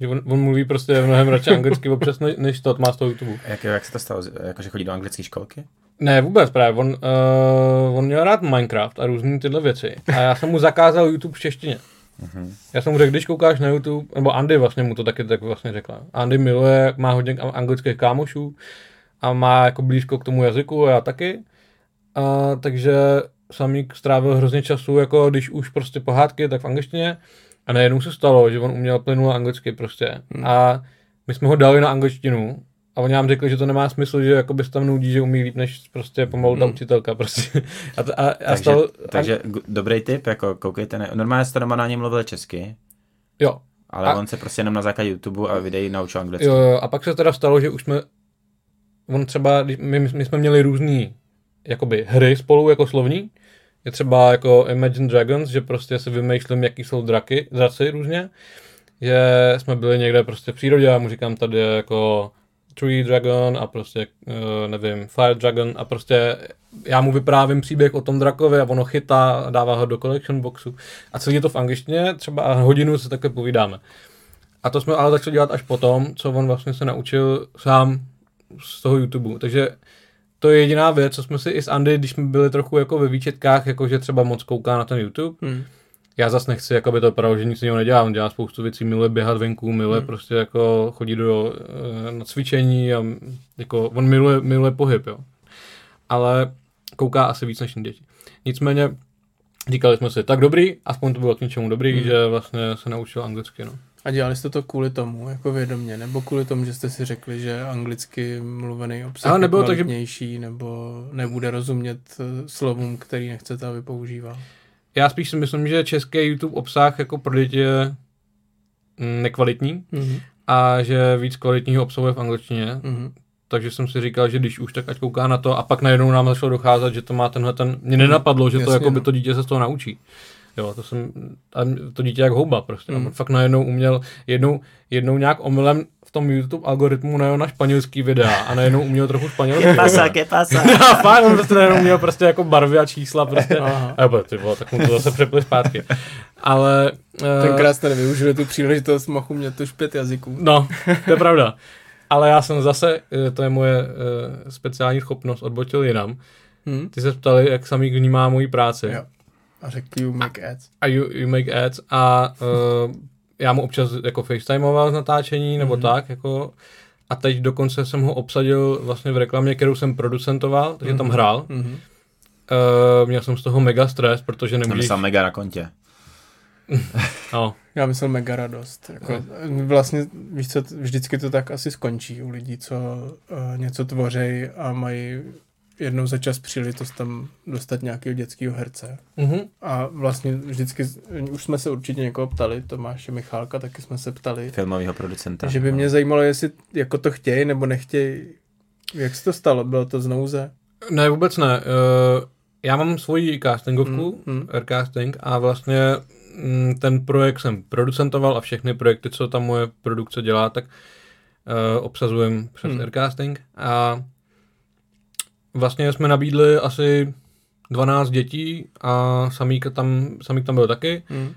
Že on, on mluví prostě mnohem radši anglicky občas, než, než to má z toho YouTube. Jak, jak se to stalo? Jakože chodí do anglické školky? Ne, vůbec právě. On, uh, on měl rád Minecraft a různé tyhle věci. A já jsem mu zakázal YouTube v češtině. Já jsem mu řekl, když koukáš na YouTube, nebo Andy vlastně mu to taky tak vlastně řekla. Andy miluje, má hodně anglických kámošů a má jako blízko k tomu jazyku a já taky. A, takže Samík strávil hrozně času, jako když už prostě pohádky, tak v angličtině. A najednou se stalo, že on uměl plynule anglicky prostě. Hmm. A my jsme ho dali na angličtinu a oni nám řekli, že to nemá smysl, že jako tam nudí, že umí líp než prostě pomalu ta učitelka prostě. A, a, a Takže, stalo, takže g- dobrý tip, jako koukejte, ne, normálně jste doma na něm mluvil česky, jo, ale A- on se prostě jenom na základě YouTube a videí naučil anglicky. Jo, jo, a pak se teda stalo, že už jsme, on třeba, my, my jsme měli různý, jakoby hry spolu jako slovní, je třeba jako Imagine Dragons, že prostě si vymýšlím, jaký jsou draky, draci různě, že jsme byli někde prostě v přírodě a mu říkám tady je jako Tree Dragon a prostě, uh, nevím, Fire Dragon a prostě já mu vyprávím příběh o tom drakovi a ono chytá a dává ho do collection boxu. A celý je to v angličtině, třeba hodinu se takhle povídáme. A to jsme ale začali dělat až potom, co on vlastně se naučil sám z toho YouTube. Takže to je jediná věc, co jsme si i s Andy, když jsme byli trochu jako ve výčetkách, jako že třeba moc kouká na ten YouTube. Hmm. Já zase nechci, jako by to vypadalo, že nic jiného nedělá. On dělá spoustu věcí, miluje běhat venku, miluje hmm. prostě jako chodí do, eh, na cvičení a jako on miluje, miluje pohyb, jo. Ale kouká asi víc než děti. Nicméně říkali jsme si, tak dobrý, aspoň to bylo k něčemu dobrý, Hmm. že vlastně se naučil anglicky, no. A dělali jste to kvůli tomu, jako vědomě, nebo kvůli tomu, že jste si řekli, že anglicky mluvený obsah Ale je nebylo tak, že- kvalitnější, nebo nebude rozumět eh, slovům, který nechcete, aby používal. Já spíš si myslím, že český YouTube obsah jako pro děti je mm, nekvalitní Mhm. a že víc kvalitního obsahuje v angličtině, Mhm. takže jsem si říkal, že když už, tak ať kouká na to a pak najednou nám začalo docházet, že to má tenhle ten, mě nenapadlo, že to Jasně, jako by no. to dítě se z toho naučí. Jo, to jsem, a to dítě jak houba prostě, Mm. mm. fakt najednou uměl, jednou, jednou nějak omylem v tom YouTube algoritmu najel na španělský videa a najednou uměl trochu španělsky. Pasa, que pasa. a fakt, on prostě najednou měl prostě jako barvy a čísla prostě. Aha. A ty vole, tak mu to zase přepli zpátky. Ale... eh, Tenkrát jste nevyužili tu příležitost, mohl umět už pět jazyků. No, to je pravda. Ale já jsem zase, eh, to je moje eh, speciální schopnost, odbočil jinam. Hm? Ty se ptali, jak samý vnímá moji práci. Jo. A řekl you make ads. A you, you make ads a uh, já mu občas jako facetimeoval z natáčení nebo Mhm. tak, jako a teď dokonce jsem ho obsadil vlastně v reklamě, kterou jsem producentoval, takže tam Mhm. hrál. Mhm. Uh, měl jsem z toho mega stres, protože Jsem nemůžeš... myslel mega na kontě. No, Já myslel mega radost. Jako, vlastně, víš co, vždycky to tak asi skončí u lidí, co uh, něco tvoří a mají jednou za čas příležitost tam dostat nějakého dětského herce. uh-huh. A vlastně vždycky, už jsme se určitě někoho ptali, Tomáše Michálka, taky jsme se ptali, Filmového producenta. že by mě zajímalo, jestli jako to chtějí nebo nechtějí. Jak se to stalo? Bylo to z nouze? Ne, vůbec ne. Uh, já mám svoji castingovku, Mm, mm, mm. Aircasting, a vlastně mm, ten projekt jsem producentoval a všechny projekty, co tam moje produkce dělá, tak uh, obsazujem přes Mm. Aircasting. A vlastně jsme nabídli asi 12 dětí a Samík tam, Samík tam byl taky. Hm.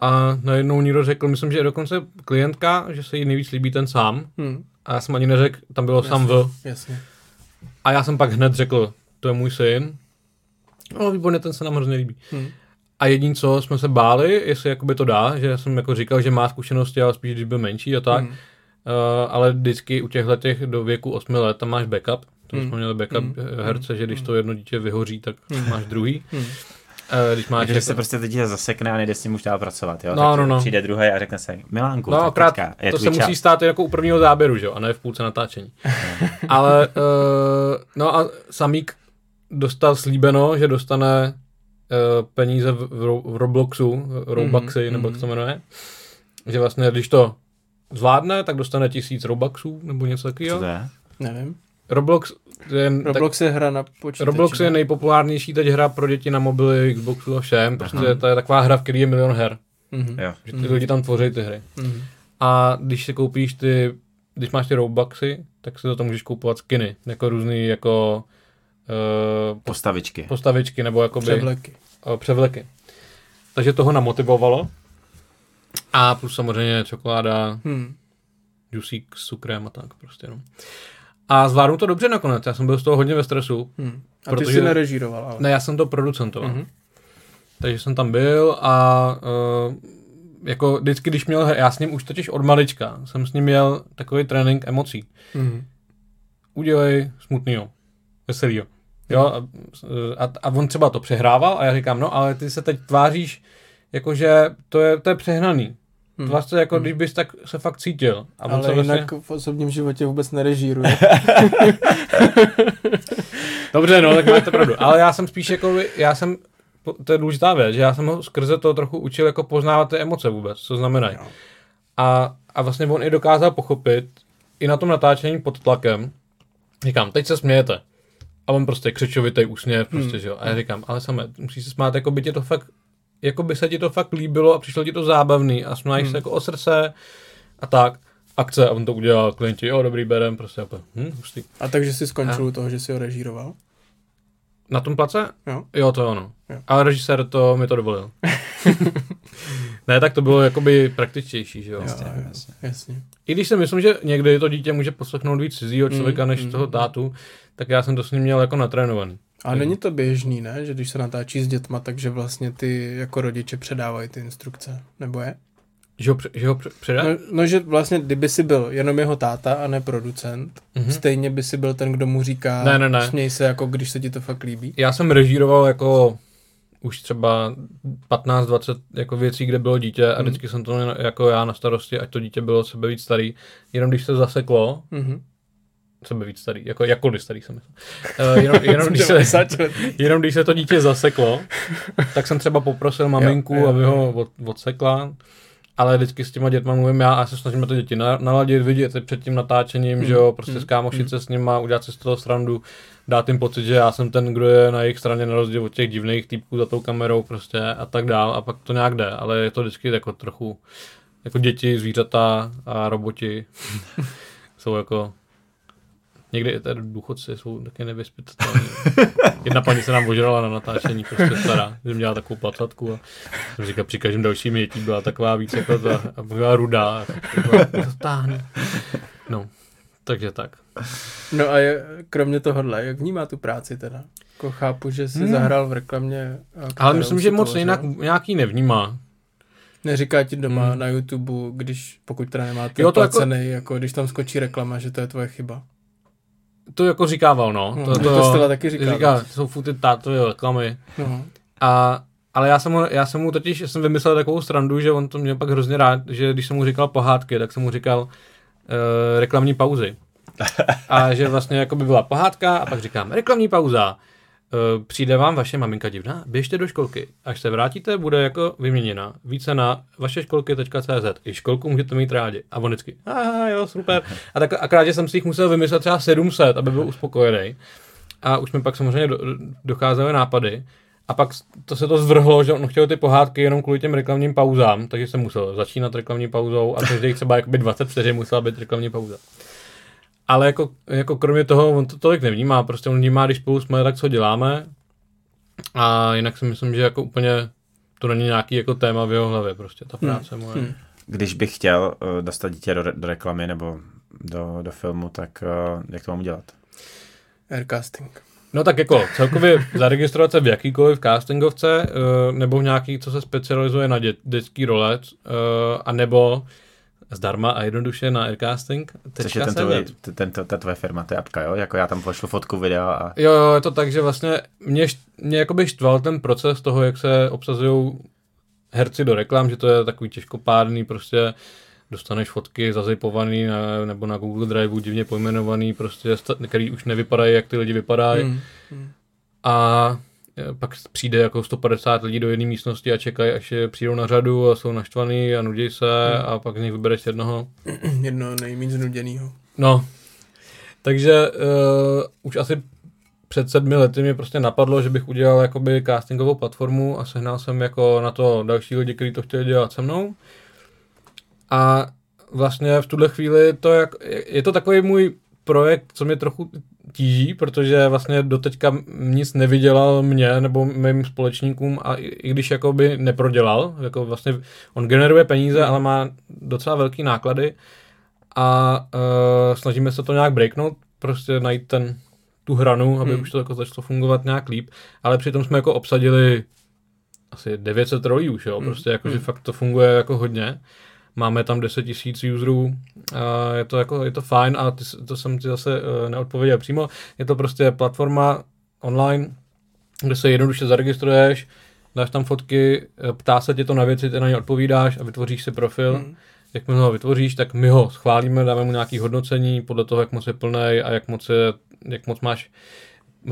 A najednou někdo řekl, myslím, že je dokonce klientka, že se jí nejvíc líbí ten sám. Hm. A já jsem ani neřekl, tam bylo sam v. Jasně. A já jsem pak hned řekl, to je můj syn. No, výborně, ten se nám hrozně líbí. Hm. A jediný, co jsme se báli, jestli jakoby to dá, že jsem jako říkal, že má zkušenosti, ale spíš když byl menší a tak. Hm. Uh, ale vždycky u těchto těch do věku 8 let tam máš backup. To Hmm. jsme měli backup Hmm. hmm. herce, že když to jedno dítě vyhoří, tak Hmm. máš druhý. Hmm. Uh, když máš Takže jako- se prostě teď zasekne a nejde s ním už dál pracovat, jo? No, tak no, no. Přijde druhý a řekne se, Milánku, No tak teďka je to se čas. musí stát jako u prvního záběru, že jo, a ne v půlce natáčení. Ale, uh, no a Samík dostal slíbeno, že dostane uh, peníze v, v, v Robloxu, Robuxy, Mhm, nebo jak se jmenuje. Že vlastně, když to zvládne, tak dostane tisíc Robuxů, nebo něco Co takového. to je? Nevím. Roblox je, Roblox je hra na tak, počítači. Roblox je ne? nejpopulárnější teď hra pro děti na mobily, Xboxu a všem. Prostě Aha. to je taková hra, v které je milion her. Mhm. Jo. Že ty lidi tam tvoří ty hry. Mhm. A když si koupíš ty, když máš ty Robuxy, tak si to tam můžeš kupovat skiny, jako různý jako uh, Postavičky. postavičky nebo jakoby Převleky. uh, převleky. Takže toho namotivovalo. A plus samozřejmě čokoláda, Hm. džusík s cukrem a tak prostě no. A zvládnu to dobře nakonec, já jsem byl z toho hodně ve stresu. Hm. A ty Protože- jsi nerežíroval, ale. Ne, já jsem to producentoval. Mhm. Mm-hmm. Takže jsem tam byl a uh, jako vždycky, když měl, já s ním už totiž od malička, jsem s ním měl takový trénink emocí. Mhm. Udělej smutnýho, veselýho. Jo, a, a, a on třeba to přehrával a já říkám, no ale ty se teď tváříš, jakože to je, to je přehnaný. Hmm. Se jako, když bys tak se fakt cítil. A Ale se jinak vlastně... v osobním životě vůbec nerežíruje. Dobře, no, tak máte pravdu. Ale já jsem spíš jako, já jsem, to je důležitá věc, že já jsem ho skrze to trochu učil jako poznávat ty emoce vůbec, co znamenají. Jo. A, a vlastně on i dokázal pochopit, i na tom natáčení pod tlakem, říkám, teď se smějete. A on prostě křečovitý úsměv, prostě, Hmm. že jo. A já říkám, ale samé, musíš se smát, jako by tě to fakt, jako by se ti to fakt líbilo a přišlo ti to zábavný a smáš Hmm. se jako o srdce a tak. Akce a on to udělal, klienti, jo, dobrý, berem, prostě, jako, hm, hustý. A takže jsi skončil u toho, že jsi ho režíroval? Na tom place? Jo. Jo, to ono. Jo. Ale režisér to mi to dovolil. ne, tak to bylo jakoby praktičtější, že jo. Jo, jasně. jasně. I když si myslím, že někdy to dítě může poslechnout víc cizího člověka Mm, než mm, toho mm. tátu, tak já jsem to s ním měl jako natrénovaný. A není to běžný, ne? Že když se natáčí s dětma, takže vlastně ty jako rodiče předávají ty instrukce, nebo je? Že ho, že ho pře- předá? No, no, že vlastně, kdyby si byl jenom jeho táta a ne producent, Mhm. mm-hmm. stejně by si byl ten, kdo mu říká, Ne, ne, ne. směj se, jako když se ti to fakt líbí. Já jsem režíroval jako už třeba 15-20 jako věcí, kde bylo dítě a vždycky jsem to měl jako já na starosti, ať to dítě bylo sebe víc starý. Jenom když se zaseklo, Mhm. Sebe víc starý, jako jakkoliv starý jsem. Uh, jenom, jenom, když se, 90 let. jenom když se to dítě zaseklo, tak jsem třeba poprosil maminku, Jo, jo, aby ho od, odsekla. Ale vždycky s těma dětma mluvím já a se snažíme to děti na- naladit, vidět před tím natáčením, že jo, prostě skámošit se s nima, udělat si z toho srandu, dát jim pocit, že já jsem ten, kdo je na jejich straně na rozdíl od těch divných týpků za tou kamerou prostě a tak dál a pak to nějak jde, ale je to vždycky jako trochu, jako děti, zvířata a roboti jsou jako Někdy i tady důchodci jsou taky nevyspytatelní. Jedna paní se nám ožrala na natáčení, prostě stará, že měla takovou placatku a jsem říkal, při každém dalším jetí byla taková víc jako ta, a byla rudá. To táhne. No, takže tak. No a je, kromě tohohle, jak vnímá tu práci teda? Jako chápu, že jsi Hmm. zahrál v reklamě. a Ale myslím, si že moc jinak, nějaký nevnímá. Neříká ti doma Hmm. na YouTube, když, pokud teda nemáte Jo, jo, to jako- placený, jako... jako když tam skočí reklama, že to je tvoje chyba. To jako říkával, no. No, to, to Stella taky říká, Říká, no. to jsou furt ty reklamy. No. A, ale já jsem, mu, já jsem mu totiž, já jsem vymyslel takovou strandu, že on to měl pak hrozně rád, že když jsem mu říkal pohádky, tak jsem mu říkal uh, reklamní pauzy. A že vlastně jako by byla pohádka a pak říkám reklamní pauza. Uh, přijde vám vaše maminka divná, běžte do školky. Až se vrátíte, bude jako vyměněna. Více na vaše školky.cz. I školku můžete mít rádi. A on vždycky, a jo, super. A tak akorát, že jsem si jich musel vymyslet třeba 700, aby byl uspokojený. A už mi pak samozřejmě do, docházely nápady. A pak to se to zvrhlo, že on chtěl ty pohádky jenom kvůli těm reklamním pauzám, takže jsem musel začínat reklamní pauzou a každých třeba jakoby 20 vteřin musela být reklamní pauza. Ale jako, jako kromě toho, on to tolik nevnímá, prostě on vnímá, když spolu jsme, tak co děláme. A jinak si myslím, že jako úplně to není nějaký jako téma v jeho hlavě, prostě ta práce moje. Hmm. Když bych chtěl uh, dostat dítě do, re- do reklamy nebo do, do filmu, tak uh, jak to mám udělat? Aircasting. No tak jako celkově zaregistrovat se v jakýkoliv castingovce, eh, nebo v nějaký, co se specializuje na dě, dětský role, eh, a nebo zdarma a jednoduše na Aircasting. Což je ten tvoj, ten, to, ta tvoje firma, to je apka, jo? Jako já tam pošlu fotku, videa a... Jo, jo, je to tak, že vlastně mě, mě jakoby štval ten proces toho, jak se obsazují herci do reklam, že to je takový těžkopádný, prostě dostaneš fotky zazipovaný na, nebo na Google Drive divně pojmenovaný, prostě, který už nevypadají, jak ty lidi vypadají. Hmm. A e, pak přijde jako 150 lidí do jedné místnosti a čekají, až je přijdou na řadu a jsou naštvaný a nudí se Hmm. a pak z nich vybereš jednoho. Jedno nejméně znuděnýho. No, takže uh, už asi před sedmi lety mě prostě napadlo, že bych udělal jakoby castingovou platformu a sehnal jsem jako na to další lidi, kteří to chtěli dělat se mnou. A vlastně v tuhle chvíli to jak, je to takový můj projekt, co mě trochu tíží, protože vlastně doteďka nic nevydělal mě nebo mým společníkům a i, i když jakoby neprodělal, jako vlastně on generuje peníze, ale má docela velký náklady a uh, snažíme se to nějak breaknout, prostě najít ten, tu hranu, aby Hmm. už to jako začalo fungovat nějak líp, ale přitom jsme jako obsadili asi 900 rolí už, jo, Hmm. prostě jako, že Hmm. fakt to funguje jako hodně. Máme tam 10 tisíc userů, a je to jako, je to fajn a ty, to jsem ti zase uh, neodpověděl přímo. Je to prostě platforma online, kde se jednoduše zaregistruješ, dáš tam fotky, eh, ptá se tě to na věci, ty na ně odpovídáš a vytvoříš si profil. Hmm. Jakmile ho vytvoříš, tak my ho schválíme, dáme mu nějaký hodnocení podle toho, jak moc je plný a jak moc, je, jak moc máš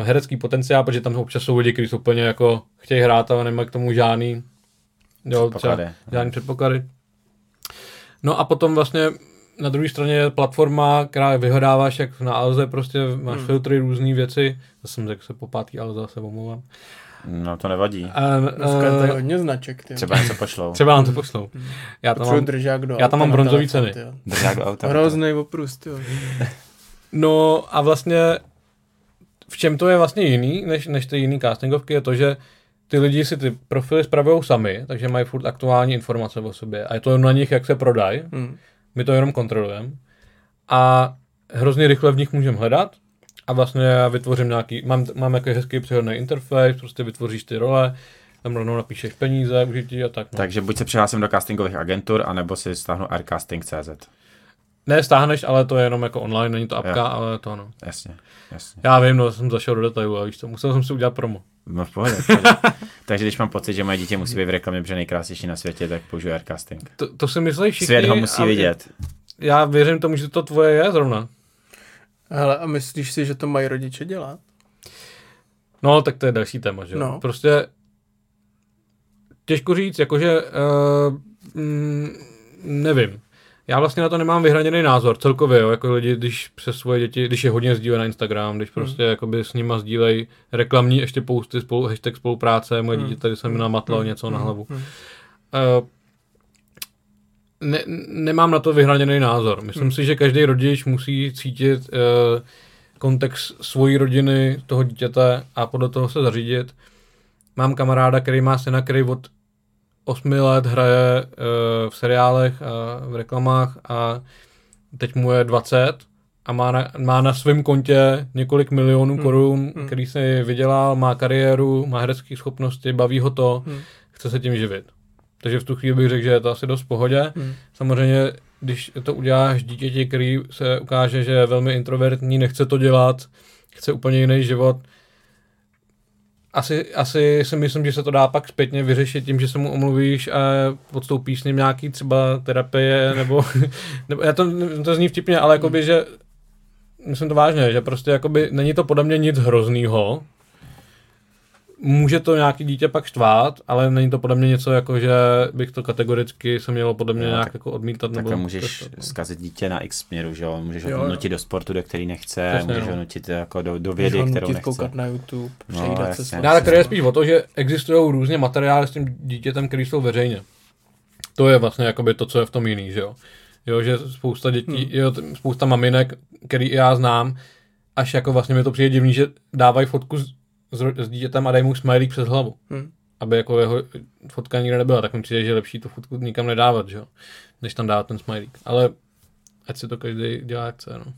herecký potenciál, protože tam občas jsou lidi, kteří jsou úplně jako chtějí hrát, ale nemají k tomu žádný, jo, třeba, Předpoklady. žádný předpoklady. No a potom vlastně na druhé straně je platforma, která vyhledáváš jak na Alze, prostě máš Hmm. filtry, různé věci. Zase jsem řekl se po pátý Alza, se omlouvám. No to nevadí. A, Dneska je a, hodně značek, ty. Třeba něco pošlou. třeba vám to pošlou. Já tam Potřebuji mám, držák do já tam mám na bronzový telefon, ceny. Držák do auta. Hrozný oprust, jo. No a vlastně v čem to je vlastně jiný, než, než ty jiný castingovky, je to, že ty lidi si ty profily spravují sami, takže mají furt aktuální informace o sobě a je to na nich, jak se prodají. Hmm. My to jenom kontrolujeme. A hrozně rychle v nich můžeme hledat a vlastně já vytvořím nějaký, mám, mám jaký hezký přehodný interface, prostě vytvoříš ty role, tam rovnou napíšeš peníze, užití a tak. No. Takže buď se přihlásím do castingových agentur, anebo si stáhnu aircasting.cz. Ne, stáhneš, ale to je jenom jako online, není to apka, Jo. ale to ano. Jasně, jasně. Já vím, no, jsem zašel do detailu a víš co, musel jsem si udělat promo. No v pohodě. Takže když mám pocit, že moje dítě musí být v reklamě, protože nejkrásnější na světě, tak použiju Aircasting. To, to si myslí všichni. Svět ho musí vidět. Já věřím tomu, že to tvoje je zrovna. Hele, a myslíš si, že to mají rodiče dělat? No, tak to je další téma, že jo. No. Prostě těžko říct, jakože uh, mm, nevím. Já vlastně na to nemám vyhraněný názor celkově, jo, jako lidi, když přes svoje děti, když je hodně sdílí na Instagram, když prostě jakoby s nima sdílejí reklamní ještě posty, spolu, hashtag spolupráce, moje dítě tady se mi namatlo něco na hlavu. Uh, ne, nemám na to vyhraněný názor. Myslím si, že každý rodič musí cítit uh, kontext svojí rodiny, toho dítěte a podle toho se zařídit. Mám kamaráda, který má syna, který od 8 let hraje uh, v seriálech a v reklamách a teď mu je 20 a má na, má na svém kontě několik milionů Hmm. korun, Hmm. který si vydělal, má kariéru, má herecké schopnosti, baví ho to, Hmm. chce se tím živit. Takže v tu chvíli bych řekl, že je to asi dost v pohodě. Hmm. Samozřejmě, když to uděláš dítěti, který se ukáže, že je velmi introvertní, nechce to dělat, chce úplně jiný život, asi, asi si myslím, že se to dá pak zpětně vyřešit tím, že se mu omluvíš a podstoupíš s ním nějaký třeba terapie, nebo, nebo já to, to zní vtipně, ale jakoby, že myslím to vážně, že prostě jakoby není to podle mě nic hroznýho, může to nějaký dítě pak štvát, ale není to podle mě něco jako, že bych to kategoricky se mělo podle mě Jo, nějak tak- jako odmítat. Takhle nebo můžeš testat, no. zkazit dítě na x směru, že jo? Můžeš Jo, ho jo. nutit do sportu, do který nechce, Přesně, můžeš no. ho nutit jako do, do vědy, kterou nutit nechce. koukat na YouTube, No, přejídat se svou Ne, ale tady je spíš o to, že existují různě materiály s tím dítětem, který jsou veřejně. To je vlastně jakoby to, co je v tom jiný, že jo. Jo, že spousta dětí, Hmm. jo, spousta maminek, který i já znám, až jako vlastně mi to přijde divný, že dávají fotku s, s, s dítětem a dají mu smajlík přes hlavu. Hmm. Aby jako jeho fotka nikde nebyla, tak mi přijde, že je lepší tu fotku nikam nedávat, že jo, než tam dávat ten smajlík. Ale ať si to každý dělá, jak chce, no.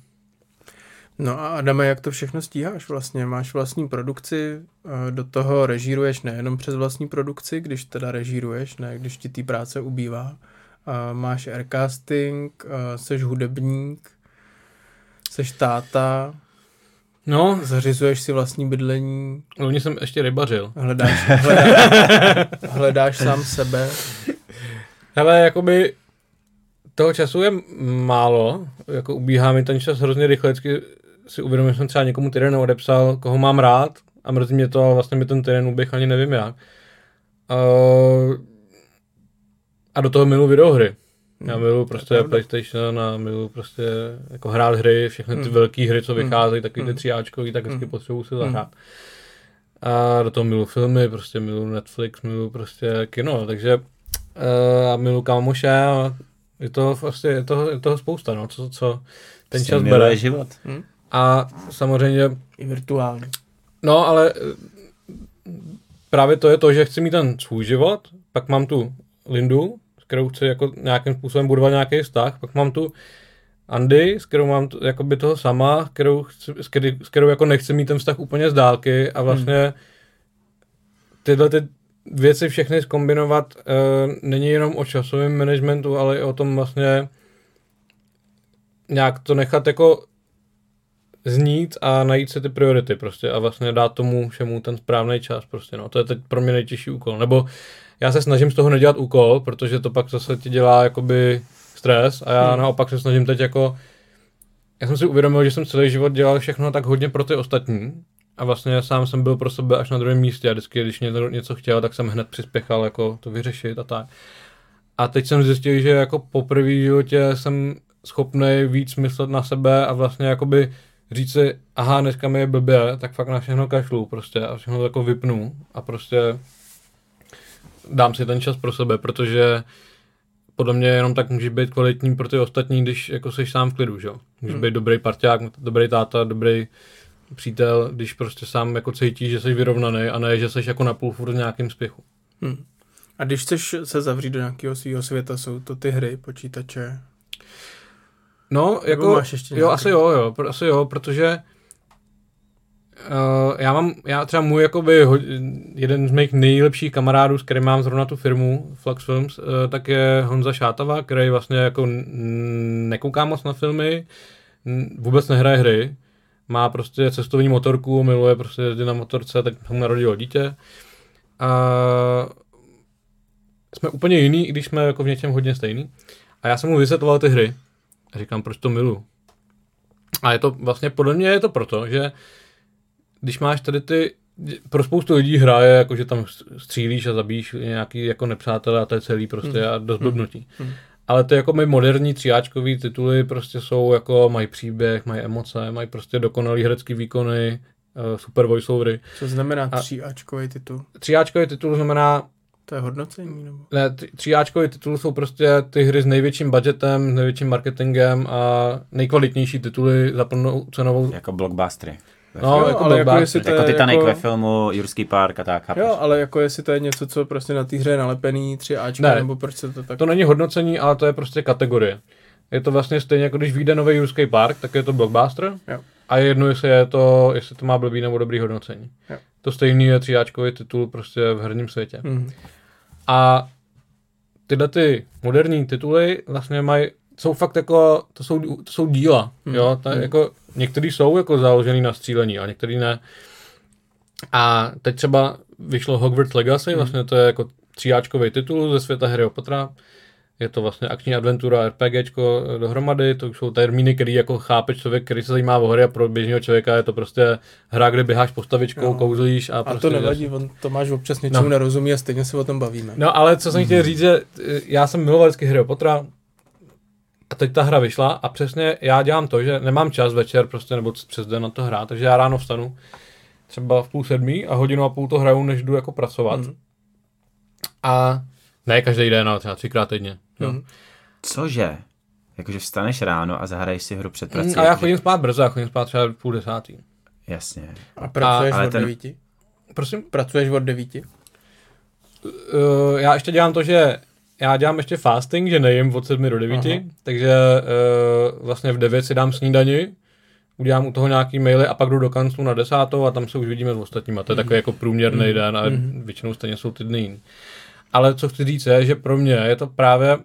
No a Adame, jak to všechno stíháš vlastně? Máš vlastní produkci, eh, do toho režíruješ nejenom přes vlastní produkci, když teda režíruješ, ne, když ti té práce ubývá. A máš aircasting, eh, seš hudebník, seš táta, No, zařizuješ si vlastní bydlení, loni jsem ještě rybařil. hledáš, hledáš, hledáš sám sebe. Hele, jakoby toho času je málo, jako ubíhá mi ten čas hrozně rychle, vždycky si uvědomil, že jsem třeba někomu týden odepsal, koho mám rád a mrzí mě to, ale vlastně mi ten týden uběh ani nevím jak. Uh, a do toho milu videohry. Já miluji prostě pravda. PlayStation a miluji prostě jako hrát hry, všechny ty Hmm. velké hry, co Hmm. vycházejí, taky ty Hmm. tříáčkový, tak vždycky Hmm. potřebuji si Hmm. zahrát. A do toho miluji filmy, prostě miluji Netflix, miluji prostě kino, takže uh, a miluji kámoše a je to vlastně, je toho, je toho spousta, no, co, co ten Prostě čas bere. život. A samozřejmě, I virtuálně. no ale eh, právě to je to, že chci mít ten svůj život, pak mám tu Lindu, kterou chci jako nějakým způsobem budovat nějaký vztah, pak mám tu Andy, s kterou mám t- jakoby toho sama, kterou chci, s, který, s kterou jako nechci mít ten vztah úplně z dálky a vlastně tyhle ty věci všechny zkombinovat uh, není jenom o časovém managementu, ale i o tom vlastně nějak to nechat jako znít a najít si ty priority prostě a vlastně dát tomu všemu ten správný čas prostě, no. To je teď pro mě nejtěžší úkol. Nebo já se snažím z toho nedělat úkol, protože to pak zase ti dělá jakoby stres a já Hmm. naopak se snažím teď jako já jsem si uvědomil, že jsem celý život dělal všechno tak hodně pro ty ostatní a vlastně sám jsem byl pro sebe až na druhém místě a vždycky, když někdo něco chtěl, tak jsem hned přispěchal jako to vyřešit a tak. A teď jsem zjistil, že jako poprvé v životě jsem schopný víc myslet na sebe a vlastně jakoby říct si, aha, dneska mi je blbě, tak fakt na všechno kašlu prostě a všechno jako vypnu a prostě dám si ten čas pro sebe, protože podle mě jenom tak můžeš být kvalitní pro ty ostatní, když jako jsi sám v klidu, že jo. Můžeš Hmm. být dobrý parťák, dobrý táta, dobrý přítel, když prostě sám jako cítíš, že jsi vyrovnaný a ne, že jsi jako napůl furt v nějakém spěchu. Hm. A když chceš se zavřít do nějakého svého světa, jsou to ty hry, počítače. No, Nebo jako, máš ještě jo, asi jo, jo, asi jo, protože uh, já mám, já třeba můj jakoby jeden z mých nejlepších kamarádů, s kterým mám zrovna tu firmu Flux Films, uh, tak je Honza Šátava, který vlastně jako nekouká moc na filmy, vůbec nehraje hry, má prostě cestovní motorku, miluje prostě jezdit na motorce, tak mu narodilo dítě jsme úplně jiný, i když jsme jako v něčem hodně stejný. A já jsem mu vysvětloval ty hry. A říkám, proč to milu. A je to vlastně, podle mě je to proto, že když máš tady ty, pro spoustu lidí hra je jako, že tam střílíš a zabíjíš nějaký jako nepřátelé a to je celý prostě Hmm. a dost blbnutí. Ale ty jako my moderní tříáčkový tituly prostě jsou jako, mají příběh, mají emoce, mají prostě dokonalý herecký výkony, eh, super voiceovery. Co znamená tříáčkový titul? Tříáčkový titul znamená, To je hodnocení? Nebo? ne, tříáčkový titul jsou prostě ty hry s největším budgetem, s největším marketingem a nejkvalitnější tituly za plnou cenovou. Jako blockbustery. No, Jo, jako ale jako jestli to Jako je Titanic jako- ve filmu, Jurský park a tak, chápeš? Jo, ale jako jestli to je něco, co prostě na té hře je nalepený, tři Ačka, Ne. nebo proč se to tak... To není hodnocení, ale to je prostě kategorie. Je to vlastně stejně jako když vyjde nový Jurský park, tak je to blockbuster. Jo. A je jedno, jestli, je to, jestli to má blbý nebo dobrý hodnocení. Jo. To stejný je tříáčkový titul prostě v herním světě. Mhm. A tyhle ty moderní tituly vlastně mají, jsou fakt jako, to jsou, to jsou díla, Hmm. jo, to Hmm. jako, některý jsou jako založený na střílení a některý ne. A teď třeba vyšlo Hogwarts Legacy, Hmm. vlastně to je jako tříáčkový titul ze světa Harryho Pottera. Je to vlastně akční adventura, RPGčko dohromady, to jsou termíny, který jako chápe člověk, který se zajímá o hry a pro běžného člověka je to prostě hra, kde běháš postavičkou, Jo. kouzlíš a, A prostě to nevadí, on Tomáš občas něčemu No. no. nerozumí a stejně se o tom bavíme. No ale co jsem chtěl říct, že eh, já jsem miloval vždycky Harry Pottera a teď ta hra vyšla a přesně já dělám to, že nemám čas večer prostě nebo přes den na to hrát, takže já ráno vstanu třeba v půl sedmí a hodinu a půl to hraju, než jdu jako pracovat. Mhm. A ne každý den, ale třeba třikrát týdně. Jo. Mhm. Cože? Jakože vstaneš ráno a zahraješ si hru před prací. Mm, A já chodím spát brzo, já chodím spát třeba v půl desátý. Jasně. A pracuješ ale od ten- devíti? Prosím? Pracuješ od devíti? Uh, já ještě dělám to, že já dělám ještě fasting, že nejím od 7 do 9, Aha. takže uh, vlastně v 9 si dám snídani, udělám u toho nějaký maily a pak jdu do kanclu na desátou a tam se už vidíme s ostatníma. To je takový jako průměrný den, ale Mhm. většinou stejně jsou ty dny jiný. Ale co chci říct je, že pro mě je to právě, uh,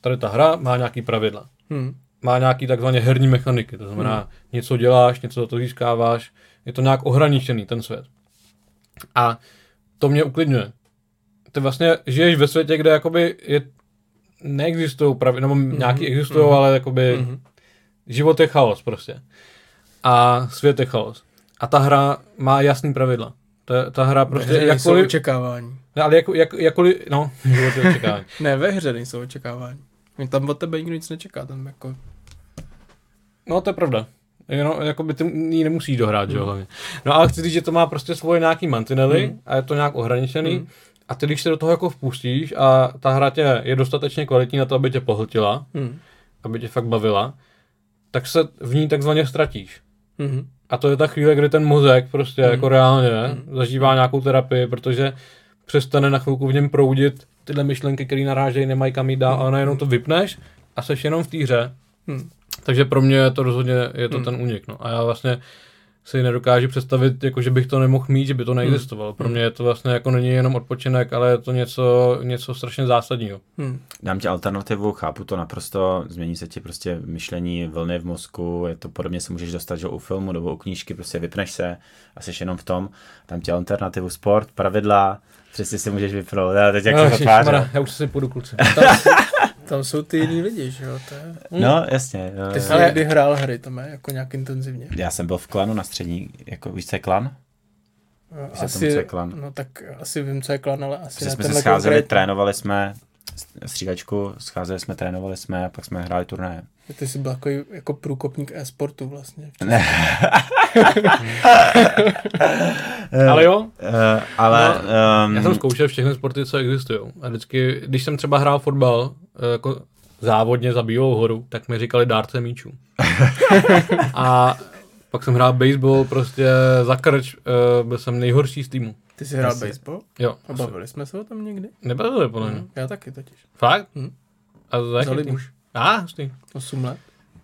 tady ta hra má nějaký pravidla. Hm. Má nějaký takzvaně herní mechaniky, to znamená, Hmm. něco děláš, něco za to získáváš, je to nějak ohraničený ten svět. A to mě uklidňuje. Ty vlastně žiješ ve světě, kde jakoby je, neexistují pravidla, nebo Mhm. nějaký existují, ale jakoby Mhm. život je chaos prostě. A svět je chaos. A ta hra má jasný pravidla. Ta, ta hra prostě Ve hře jakkoliv, očekávání. ne, ale jako, jak, jakkoliv, no, život je očekávání. Ne, ve hře nejsou očekávání. Tam od tebe nikdo nic nečeká, tam jako... No, to je pravda. Jenom, jako by ty ji nemusíš dohrát, že jo, hlavně. No ale chci říct, že to má prostě svoje nějaký mantinely Mm. a je to nějak ohraničený. Mm. A ty, když se do toho jako vpustíš a ta hra tě je dostatečně kvalitní na to, aby tě pohltila, Hm. aby tě fakt bavila, tak se v ní takzvaně ztratíš. Mhm. A to je ta chvíle, kdy ten mozek prostě Mm. jako reálně zažívá nějakou terapii, protože přestane na chvilku v něm proudit tyhle myšlenky, které narážejí, nemají kam jít dál, Mm. ale najednou to vypneš a seš jenom v té hře. Hm. Takže pro mě je to rozhodně je to Hmm. ten únik. No. A já vlastně si nedokážu představit, jako, že bych to nemohl mít, že by to neexistovalo. Pro mě je to vlastně jako není jenom odpočinek, ale je to něco, něco strašně zásadního. Hm. Dám ti alternativu, chápu to naprosto, změní se ti prostě myšlení, vlny v mozku, je to podobně se můžeš dostat, že u filmu nebo u knížky, prostě vypneš se a jsi jenom v tom. Dám ti alternativu sport, pravidla, přesně si můžeš vypnout, já teď jak No, zatváře. já už si půjdu kluci. Tam, jsou ty jiný lidi, že jo? To je... No, jasně. Ty jsi Ale- někdy hrál hry, to je jako nějak intenzivně. Já jsem byl v klanu na střední, jako víš, co je klan? Víš, Asi, co je klan? no tak asi vím, co je klan, ale asi Protože jsme se scházeli, konkrétní. trénovali jsme střídačku, scházeli jsme, trénovali jsme a pak jsme hráli turnaje. Ty jsi byl jako, jako průkopník e-sportu vlastně. Ne. Ale jo, Uh, ale... No, um, já jsem zkoušel všechny sporty, co existují. A vždycky, když jsem třeba hrál fotbal, eh, jako závodně za Bílou horu, tak mi říkali dárce míčů. a pak jsem hrál baseball prostě za krč, eh, byl jsem nejhorší z týmu. Ty jsi hrál Asi. baseball? Jo, A bavili jsme se o tom někdy? nebavili podle mě. Hm, Já taky totiž. Fakt? Hm. A za jaký Za tým? Libuš. A, hustý. 8 let.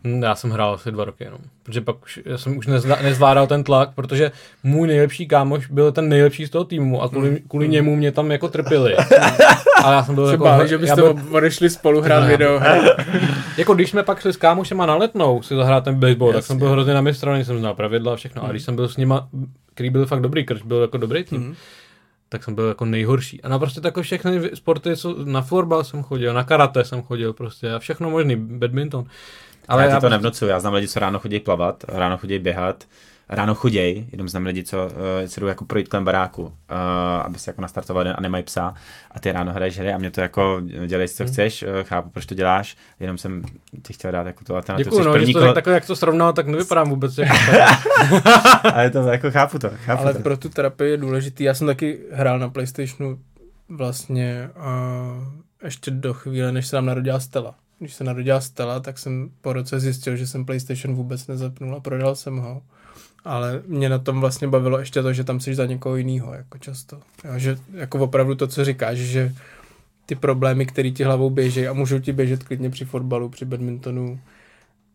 Hm, Já jsem hrál asi dva roky jenom, protože pak už, já jsem už nezvlá- nezvládal ten tlak, protože můj nejlepší kámoš byl ten nejlepší z toho týmu a kvůli, kvůli němu mě tam jako trpěli. A já jsem byl jako, báli, že byste byl, odešli spolu hrát video. jako když jsme pak šli s kámošema na letnou si zahrát ten baseball, tak Jasně. jsem byl hrozně na mě strany, jsem znal pravidla a všechno. A když jsem byl s nima, který byl fakt dobrý, krč byl jako dobrý tým, Mhm. Tak jsem byl jako nejhorší. A na prostě takové všechny sporty, co, na florbal jsem chodil, na karate jsem chodil prostě a všechno možný, badminton. Ale já ti to prostě- nevnucuju, já znám lidi, co ráno chodí plavat, ráno chodí běhat, ráno choděj, jenom znám lidi, co uh, se jdou jako projít kolem baráku, uh, aby se jako nastartovali a nemají psa a ty ráno hraješ hry a mě to jako dělej si, co Hmm. chceš, uh, chápu, proč to děláš, jenom jsem ti chtěl dát jako tu alternativu. Děkuju, no, první to kolo- tak, takhle, jak to srovnal, tak nevypadám vůbec jako ale to jako chápu to, chápu Ale to. pro tu terapii je důležitý. Já jsem taky hrál na Playstationu vlastně uh, ještě do chvíle, než se nám narodila Stella. Když se narodila Stella, tak jsem po roce zjistil, že jsem PlayStation vůbec nezapnul a prodal jsem ho. Ale mě na tom vlastně bavilo ještě to, že tam jsi za někoho jiného, jako často. Jo, že jako opravdu to, co říkáš, že ty problémy, které ti hlavou běží a můžou ti běžet klidně při fotbalu, při badmintonu,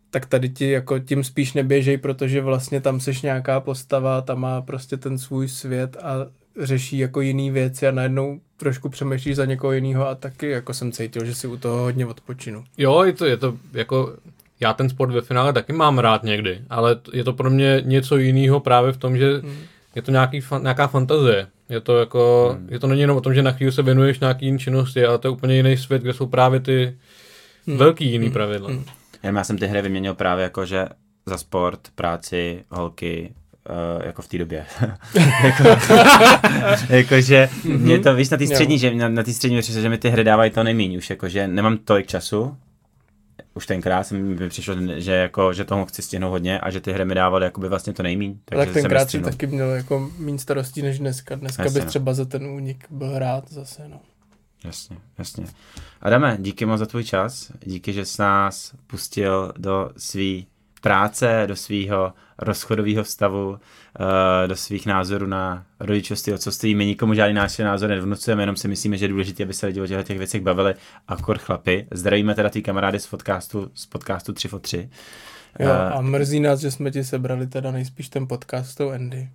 tak tady ti jako tím spíš neběžej, protože vlastně tam seš nějaká postava, tam má prostě ten svůj svět a řeší jako jiný věci a najednou trošku přemýšlíš za někoho jiného a taky jako jsem cítil, že si u toho hodně odpočinu. Jo, je to, je to jako, já ten sport ve finále taky mám rád někdy, ale je to pro mě něco jiného právě v tom, že je to nějaký, nějaká fantazie. Je to jako, hmm. je to není jenom o tom, že na chvíli se věnuješ nějaký jiný činnosti, ale to je úplně jiný svět, kde jsou právě ty hmm. velký jiný pravidla. Hmm. Já jsem ty hry vyměnil právě jako, že za sport, práci, holky, uh, jako v té době. jako, jakože mě to, víš, na té střední, že na, na té střední že mi ty hry dávají to nejméně už, jakože nemám tolik času, už tenkrát jsem mi přišlo, že, jako, že toho chci stihnout hodně a že ty hry mi dávaly jakoby vlastně to nejmíň. Takže tak jsem tenkrát si nestřihnul. taky měl jako méně starostí než dneska. Dneska Jasně, bys no. třeba za ten únik byl rád zase, no. Jasně, jasně. Adame, díky moc za tvůj čas, díky, že jsi nás pustil do své práce, do svého rozchodového stavu, eh, do svých názorů na rodičovství, otcovství. My nikomu žádný náš názor nevnucujeme, jenom si myslíme, že je důležité, aby se lidi o těch věcech bavili a kor chlapy. Zdravíme teda ty kamarády z podcastu, z podcastu 3 for 3. Jo, Eh, a mrzí nás, že jsme ti sebrali teda nejspíš ten podcast s tou Andy.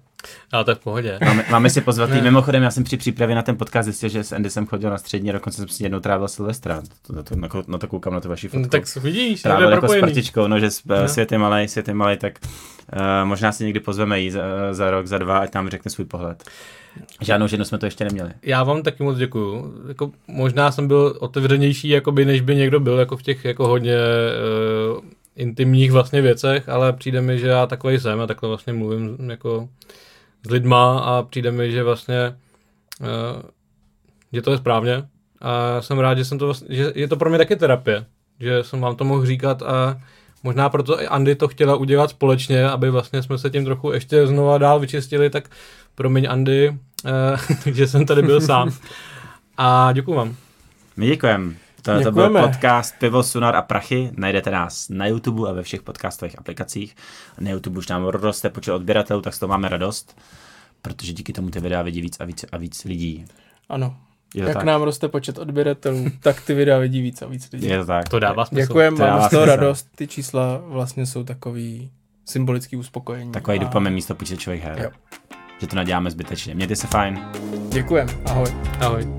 To je v pohodě. Máme, máme si pozvat. Mimochodem, já jsem při přípravě na ten podcast zjistil, že s Andy jsem chodil na střední a dokonce jsem si jednou trávil Silvestra. To, to, to, na, na to koukám na tu vaši fotku. No, tak vidíš, Trávil jako s propojený. partičkou, no, že s, No. no. svět je malej, svět je malej, tak uh, možná si někdy pozveme jí za, za rok, za dva, ať nám řekne svůj pohled. Žádnou ženu jsme to ještě neměli. Já vám taky moc děkuju. Jako, možná jsem byl otevřenější, jakoby, než by někdo byl jako v těch jako hodně uh, intimních vlastně věcech, ale přijde mi, že já takový jsem a takhle vlastně mluvím jako s lidma a přijde mi, že vlastně uh, že to je správně a jsem rád, že jsem to vlastně, že je to pro mě taky terapie, že jsem vám to mohl říkat a možná proto i Andy to chtěla udělat společně, aby vlastně jsme se tím trochu ještě znova dál vyčistili, tak promiň Andy, uh, že jsem tady byl sám. A děkuji vám. My děkujeme. To, to byl podcast Pivo, Sunar a Prachy. Najdete nás na YouTube a ve všech podcastových aplikacích. Na YouTube už nám roste počet odběratelů, tak z toho máme radost, protože díky tomu ty videa vidí víc a víc a víc lidí. Ano. Je to Jak tak. nám roste počet odběratelů, tak ty videa vidí víc a víc lidí. Je to tak. To dává smysl. Děkujeme, To dává máme z toho radost. Ty čísla vlastně jsou takový symbolický uspokojení. Takový A dopamin místo počítačových her. Jo. Že to naděláme zbytečně. Mějte se fajn. Děkujeme, ahoj. Ahoj.